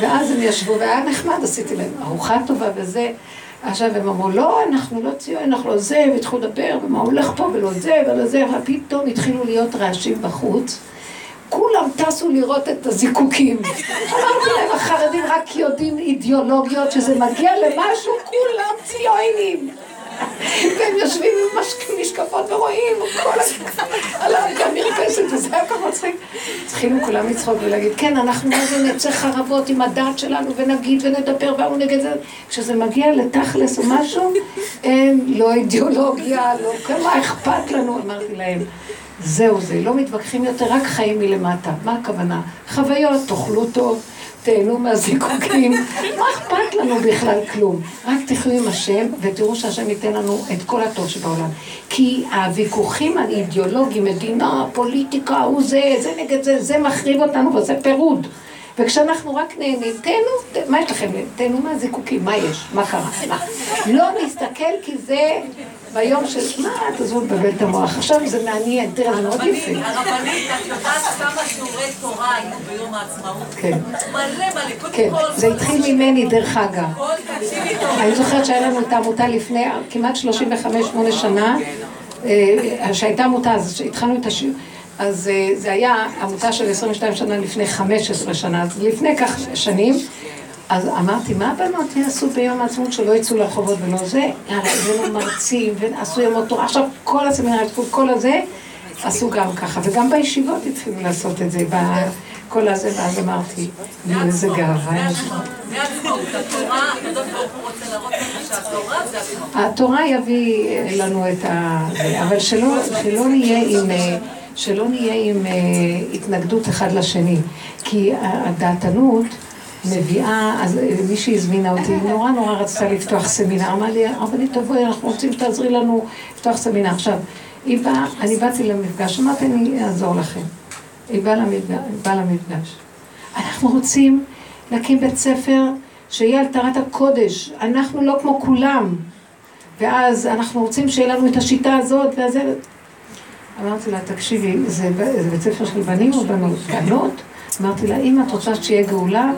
ואז הם ישבו, והיה נחמד, עשיתי להם ארוחה טובה וזה. עכשיו הם אמרו, לא, אנחנו לא ציון, אנחנו לא זה, והתחילו לדבר, ומה הולך פה ולא זה ולא זה, ופתאום התחילו להיות רעשים בחוץ. כולם טסו לראות את הזיקוקים. אמרתי להם, החרדים רק יודעים אידיאולוגיות, שזה מגיע למשהו, כולם ציונים. והם יושבים עם משקפות ורואים, כל על המרפסת, וזה היה כל מצחיק. התחילו כולם לצחוק ולהגיד, כן, אנחנו נצא חרבות עם הדעת שלנו, ונגיד ונדבר, והוא נגד זה. כשזה מגיע לתכלס או משהו, אין, לא אידיאולוגיה, לא כמה אכפת לנו, אמרתי להם. זהו זה, לא מתווכחים יותר, רק חיים מלמטה. מה הכוונה? חוויות, תאכלו טוב. תהנו מהזיקוקים, מה אכפת לנו בכלל כלום? רק תחיו עם השם ותראו שהשם ייתן לנו את כל הטוב שבעולם. כי הוויכוחים האידיאולוגיים, מדינה, פוליטיקה, הוא זה, זה נגד זה, זה מחריב אותנו וזה פירוד. וכשאנחנו רק נהנים, תהנו, מה יש לכם? תהנו מהזיקוקים, מה יש? מה קרה? לא נסתכל כי זה ביום של... מה את לבלבל את המוח? עכשיו זה מעניין, תראה, זה מאוד יפה. הרבנית, את יודעת כמה שיעורי תורה היו ביום העצמאות? כן. מלא מלא, קודם כן, כל... זה התחיל ממני, דרך אגב. אני זוכרת שהיה לנו את העמותה לפני כמעט 35-8 שנה, אה, שהייתה עמותה, אז התחלנו את השיעור. אז אה, זה היה עמותה של 22 שנה לפני 15 שנה, אז לפני כך שנים, אז אמרתי, מה הבנות יעשו ביום העצמאות שלא יצאו לרחובות ולא זה? הבאנו מרצים, ועשו יום תורה, עכשיו כל הסמינר, כל הזה, עשו גם ככה, וגם בישיבות התחילו לעשות את זה, בכל הזה, ואז אמרתי, איזה גאווה יש לי. זה עצמאות, התורה, הקדוש ברוך הוא רוצה להראות לך שהתורה זה עצמאות. התורה יביא לנו את ה... אבל שלא, נהיה עם... שלא נהיה עם אה, התנגדות אחד לשני. כי הדעתנות מביאה, אז אה, מישהי הזמינה אותי, נורא נורא רצתה לפתוח סמינר, אמרה לי, הרבנית תבואי, אנחנו רוצים שתעזרי לנו לפתוח סמינר. עכשיו, היא באה, אני באתי למפגש, אמרתי, אני אעזור לכם. היא באה למפגש, באה למפגש. אנחנו רוצים להקים בית ספר שיהיה על טהרת הקודש, אנחנו לא כמו כולם. ואז אנחנו רוצים שיהיה לנו את השיטה הזאת, וזה... אמרתי לה, תקשיבי, זה, זה בית ספר של בנים או בנות? בנות? אמרתי לה, אם את רוצה שתהיה גאולה,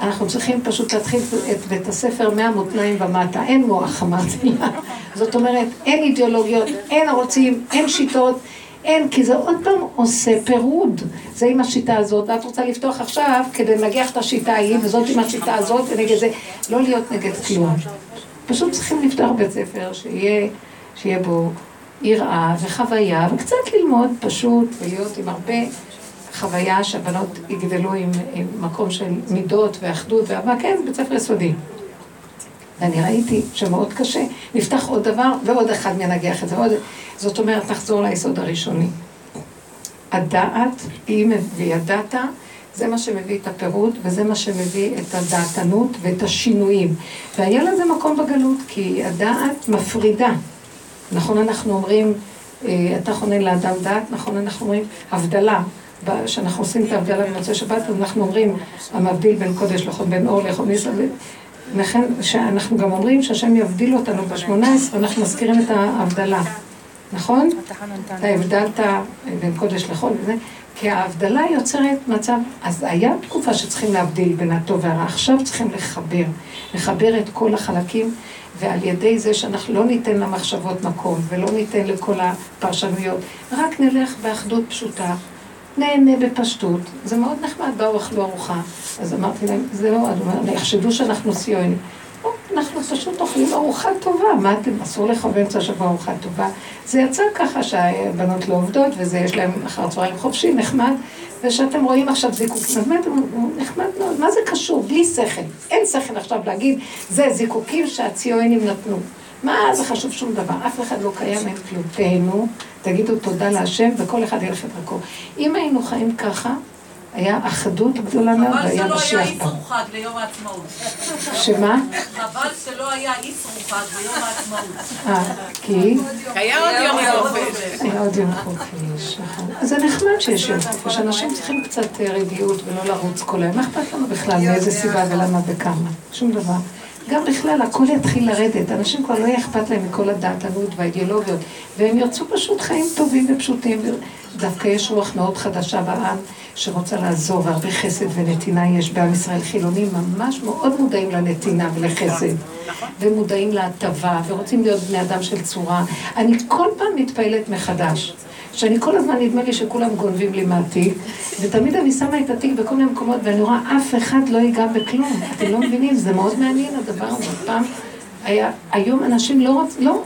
אנחנו צריכים פשוט להתחיל את בית הספר מהמותניים ומטה. אין מוח, אמרתי לה. זאת אומרת, אין אידיאולוגיות, אין ערוצים, אין שיטות, אין, כי זה עוד פעם עושה פירוד. זה עם השיטה הזאת, ואת רוצה לפתוח עכשיו כדי לנגח את השיטה ההיא, וזאת עם השיטה הזאת, ונגד זה, לא להיות נגד כלום. פשוט צריכים לפתוח בית ספר שיהיה, שיהיה בו יראה וחוויה, וקצת ללמוד פשוט, ולהיות עם הרבה חוויה שהבנות יגדלו עם, עם מקום של מידות ואחדות ואהבה, כן, בית ספר יסודי. ואני ראיתי שמאוד קשה, נפתח עוד דבר ועוד אחד מנגח את זה, עוד... זאת אומרת, נחזור ליסוד הראשוני. הדעת, היא וידעת, זה מה שמביא את הפירוד, וזה מה שמביא את הדעתנות ואת השינויים. והיה לזה מקום בגלות, כי הדעת מפרידה. נכון אנחנו אומרים, אה, אתה חונן לאדם דעת, נכון אנחנו אומרים, הבדלה. כשאנחנו עושים את ההבדלה במוצאי שבת, אז אנחנו אומרים, המבדיל בין קודש לחוד, בין אור לחוד ניסה. לכן, שאנחנו גם אומרים שהשם יבדיל אותנו בשמונה עשרה, אנחנו מזכירים את ההבדלה. נכון? אתה הבדלת בין קודש לחול וזה, כי ההבדלה יוצרת מצב, אז היה תקופה שצריכים להבדיל בין הטוב והרע, עכשיו צריכים לחבר, לחבר את כל החלקים, ועל ידי זה שאנחנו לא ניתן למחשבות מקום, ולא ניתן לכל הפרשנויות, רק נלך באחדות פשוטה, נהנה בפשטות, זה מאוד נחמד, באו אכלו ארוחה, אז אמרתי להם, זהו, יחשבו שאנחנו ציונים. אנחנו פשוט אוכלים ארוחה טובה, מה אתם, אסור לך באמצע השבוע ארוחה טובה. זה יצא ככה שהבנות לא עובדות, וזה יש להם אחר צהריים חופשי, נחמד, ושאתם רואים עכשיו זיקוק, באמת, נחמד מאוד, מה זה קשור? בלי שכל. אין שכל עכשיו להגיד, זה זיקוקים שהציונים נתנו. מה זה חשוב שום דבר, אף אחד לא קיים, אין כלום. תהנו, תגידו תודה להשם, וכל אחד ילך את דרכו. אם היינו חיים ככה, היה אחדות גדולה מאוד, חבל והיה שלא היה משיח איסור פה. חג ליום העצמאות. שמה? חבל שלא היה איסור חג ביום העצמאות. אה, כי? היה עוד יום חופש. היה עוד יום חופש, נכון. זה נחמד שיש יום חופש, אנשים צריכים קצת אה, רגיעות ולא לרוץ כל היום. מה אכפת לנו בכלל מאיזה סיבה ולמה וכמה? שום דבר. גם בכלל, הכל יתחיל לרדת. אנשים כבר לא יהיה אכפת להם מכל הדעתנות והאידיאולוגיות, והם ירצו פשוט חיים טובים ופשוטים. דווקא יש רוח מאוד חדשה בעם, שרוצה לעזור, והרבה חסד ונתינה יש בעם ישראל. חילונים ממש מאוד מודעים לנתינה ולחסד. ומודעים להטבה, ורוצים להיות בני אדם של צורה. אני כל פעם מתפעלת מחדש. שאני כל הזמן נדמה לי שכולם גונבים לי מהתיק, ותמיד אני שמה את התיק בכל מיני מקומות, ואני רואה אף אחד לא ייגע בכלום. אתם לא מבינים, זה מאוד מעניין הדבר הזה. פעם היה, היום אנשים לא רוצים, לא,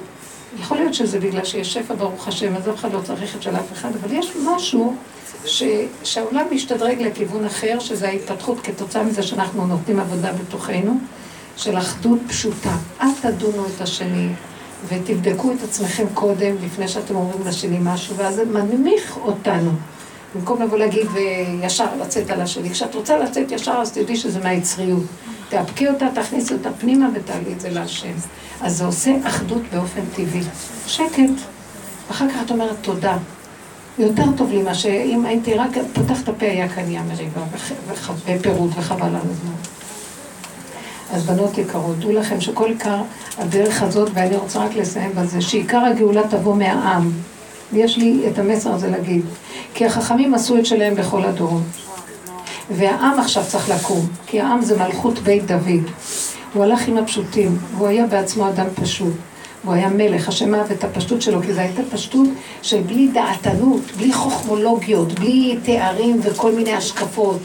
יכול להיות שזה בגלל שיש שפע ברוך השם, אז אף אחד לא צריך את של אף אחד, אבל יש משהו ש, שהעולם משתדרג לכיוון אחר, שזה ההתפתחות כתוצאה מזה שאנחנו נותנים עבודה בתוכנו, של אחדות פשוטה. אל תדונו את השני, ותבדקו את עצמכם קודם, לפני שאתם אומרים לשני משהו, ואז זה מנמיך אותנו. במקום לבוא להגיד וישר לצאת על השני. כשאת רוצה לצאת ישר, אז תדעי שזה מהיצריות. תאפקי אותה, תכניסי אותה פנימה ותעלי את זה להשם. אז זה עושה אחדות באופן טבעי. שקט. אחר כך את אומרת תודה. יותר טוב לי מה שאם הייתי רק פותח את הפה היה כאן ים מריבה ופירוד וחבל על הזמן. אז בנות יקרות, דעו לכם שכל עיקר הדרך הזאת, ואני רוצה רק לסיים בזה, שעיקר הגאולה תבוא מהעם. ויש לי את המסר הזה להגיד. כי החכמים עשו את שלהם בכל הדורות. והעם עכשיו צריך לקום, כי העם זה מלכות בית דוד. הוא הלך עם הפשוטים, והוא היה בעצמו אדם פשוט. הוא היה מלך, השם אהב את הפשטות שלו, כי זו הייתה פשטות של בלי דעתנות, בלי חוכמולוגיות, בלי תארים וכל מיני השקפות.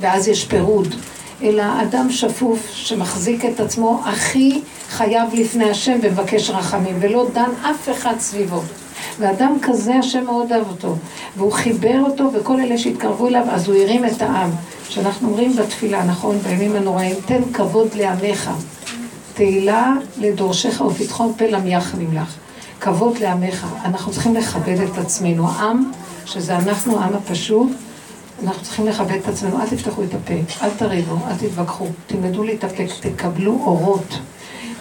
ואז יש פירוד. אלא אדם שפוף שמחזיק את עצמו הכי חייב לפני השם ומבקש רחמים, ולא דן אף אחד סביבו. ואדם כזה, השם מאוד אהב אותו, והוא חיבר אותו, וכל אלה שהתקרבו אליו, אז הוא הרים את העם. שאנחנו אומרים בתפילה, נכון, בימים הנוראים, תן כבוד לעמך. תהילה לדורשך ופתחון פה למייחלים לך. כבוד לעמך. אנחנו צריכים לכבד את עצמנו. העם, שזה אנחנו, העם הפשוט, אנחנו צריכים לכבד את עצמנו. אל תפתחו את הפה, אל תריבו, אל תתווכחו. תלמדו להתאפק, תקבלו אורות.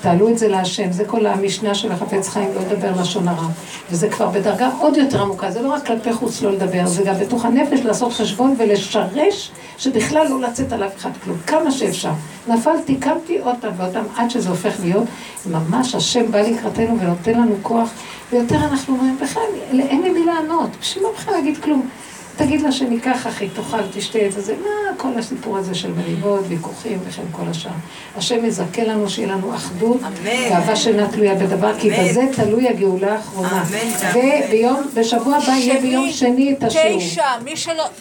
תעלו את זה להשם, זה כל המשנה של החפץ חיים, לא לדבר לשון הרע. וזה כבר בדרגה עוד יותר עמוקה, זה לא רק כלפי חוץ לא לדבר, זה גם בתוך הנפש לעשות חשבון ולשרש שבכלל לא לצאת על אף אחד כלום, כמה שאפשר. נפלתי, קמתי עוד פעם ועוד פעם, עד שזה הופך להיות ממש השם בא לקראתנו ונותן לנו כוח, ויותר אנחנו אומרים, בכלל, אין לי מי לענות, בשביל מה בכלל להגיד כלום? תגיד לה שניקח אחי, תאכל, תשתה את זה, מה כל הסיפור הזה של מריבות, ויכוחים וכן כל השאר. השם יזכה לנו שיהיה לנו אחדות, גאווה שאינה תלויה בדבר, כי בזה תלוי הגאולה האחרונה. וביום, בשבוע הבא יהיה ביום שני את השיעור. תשע, מי שלא,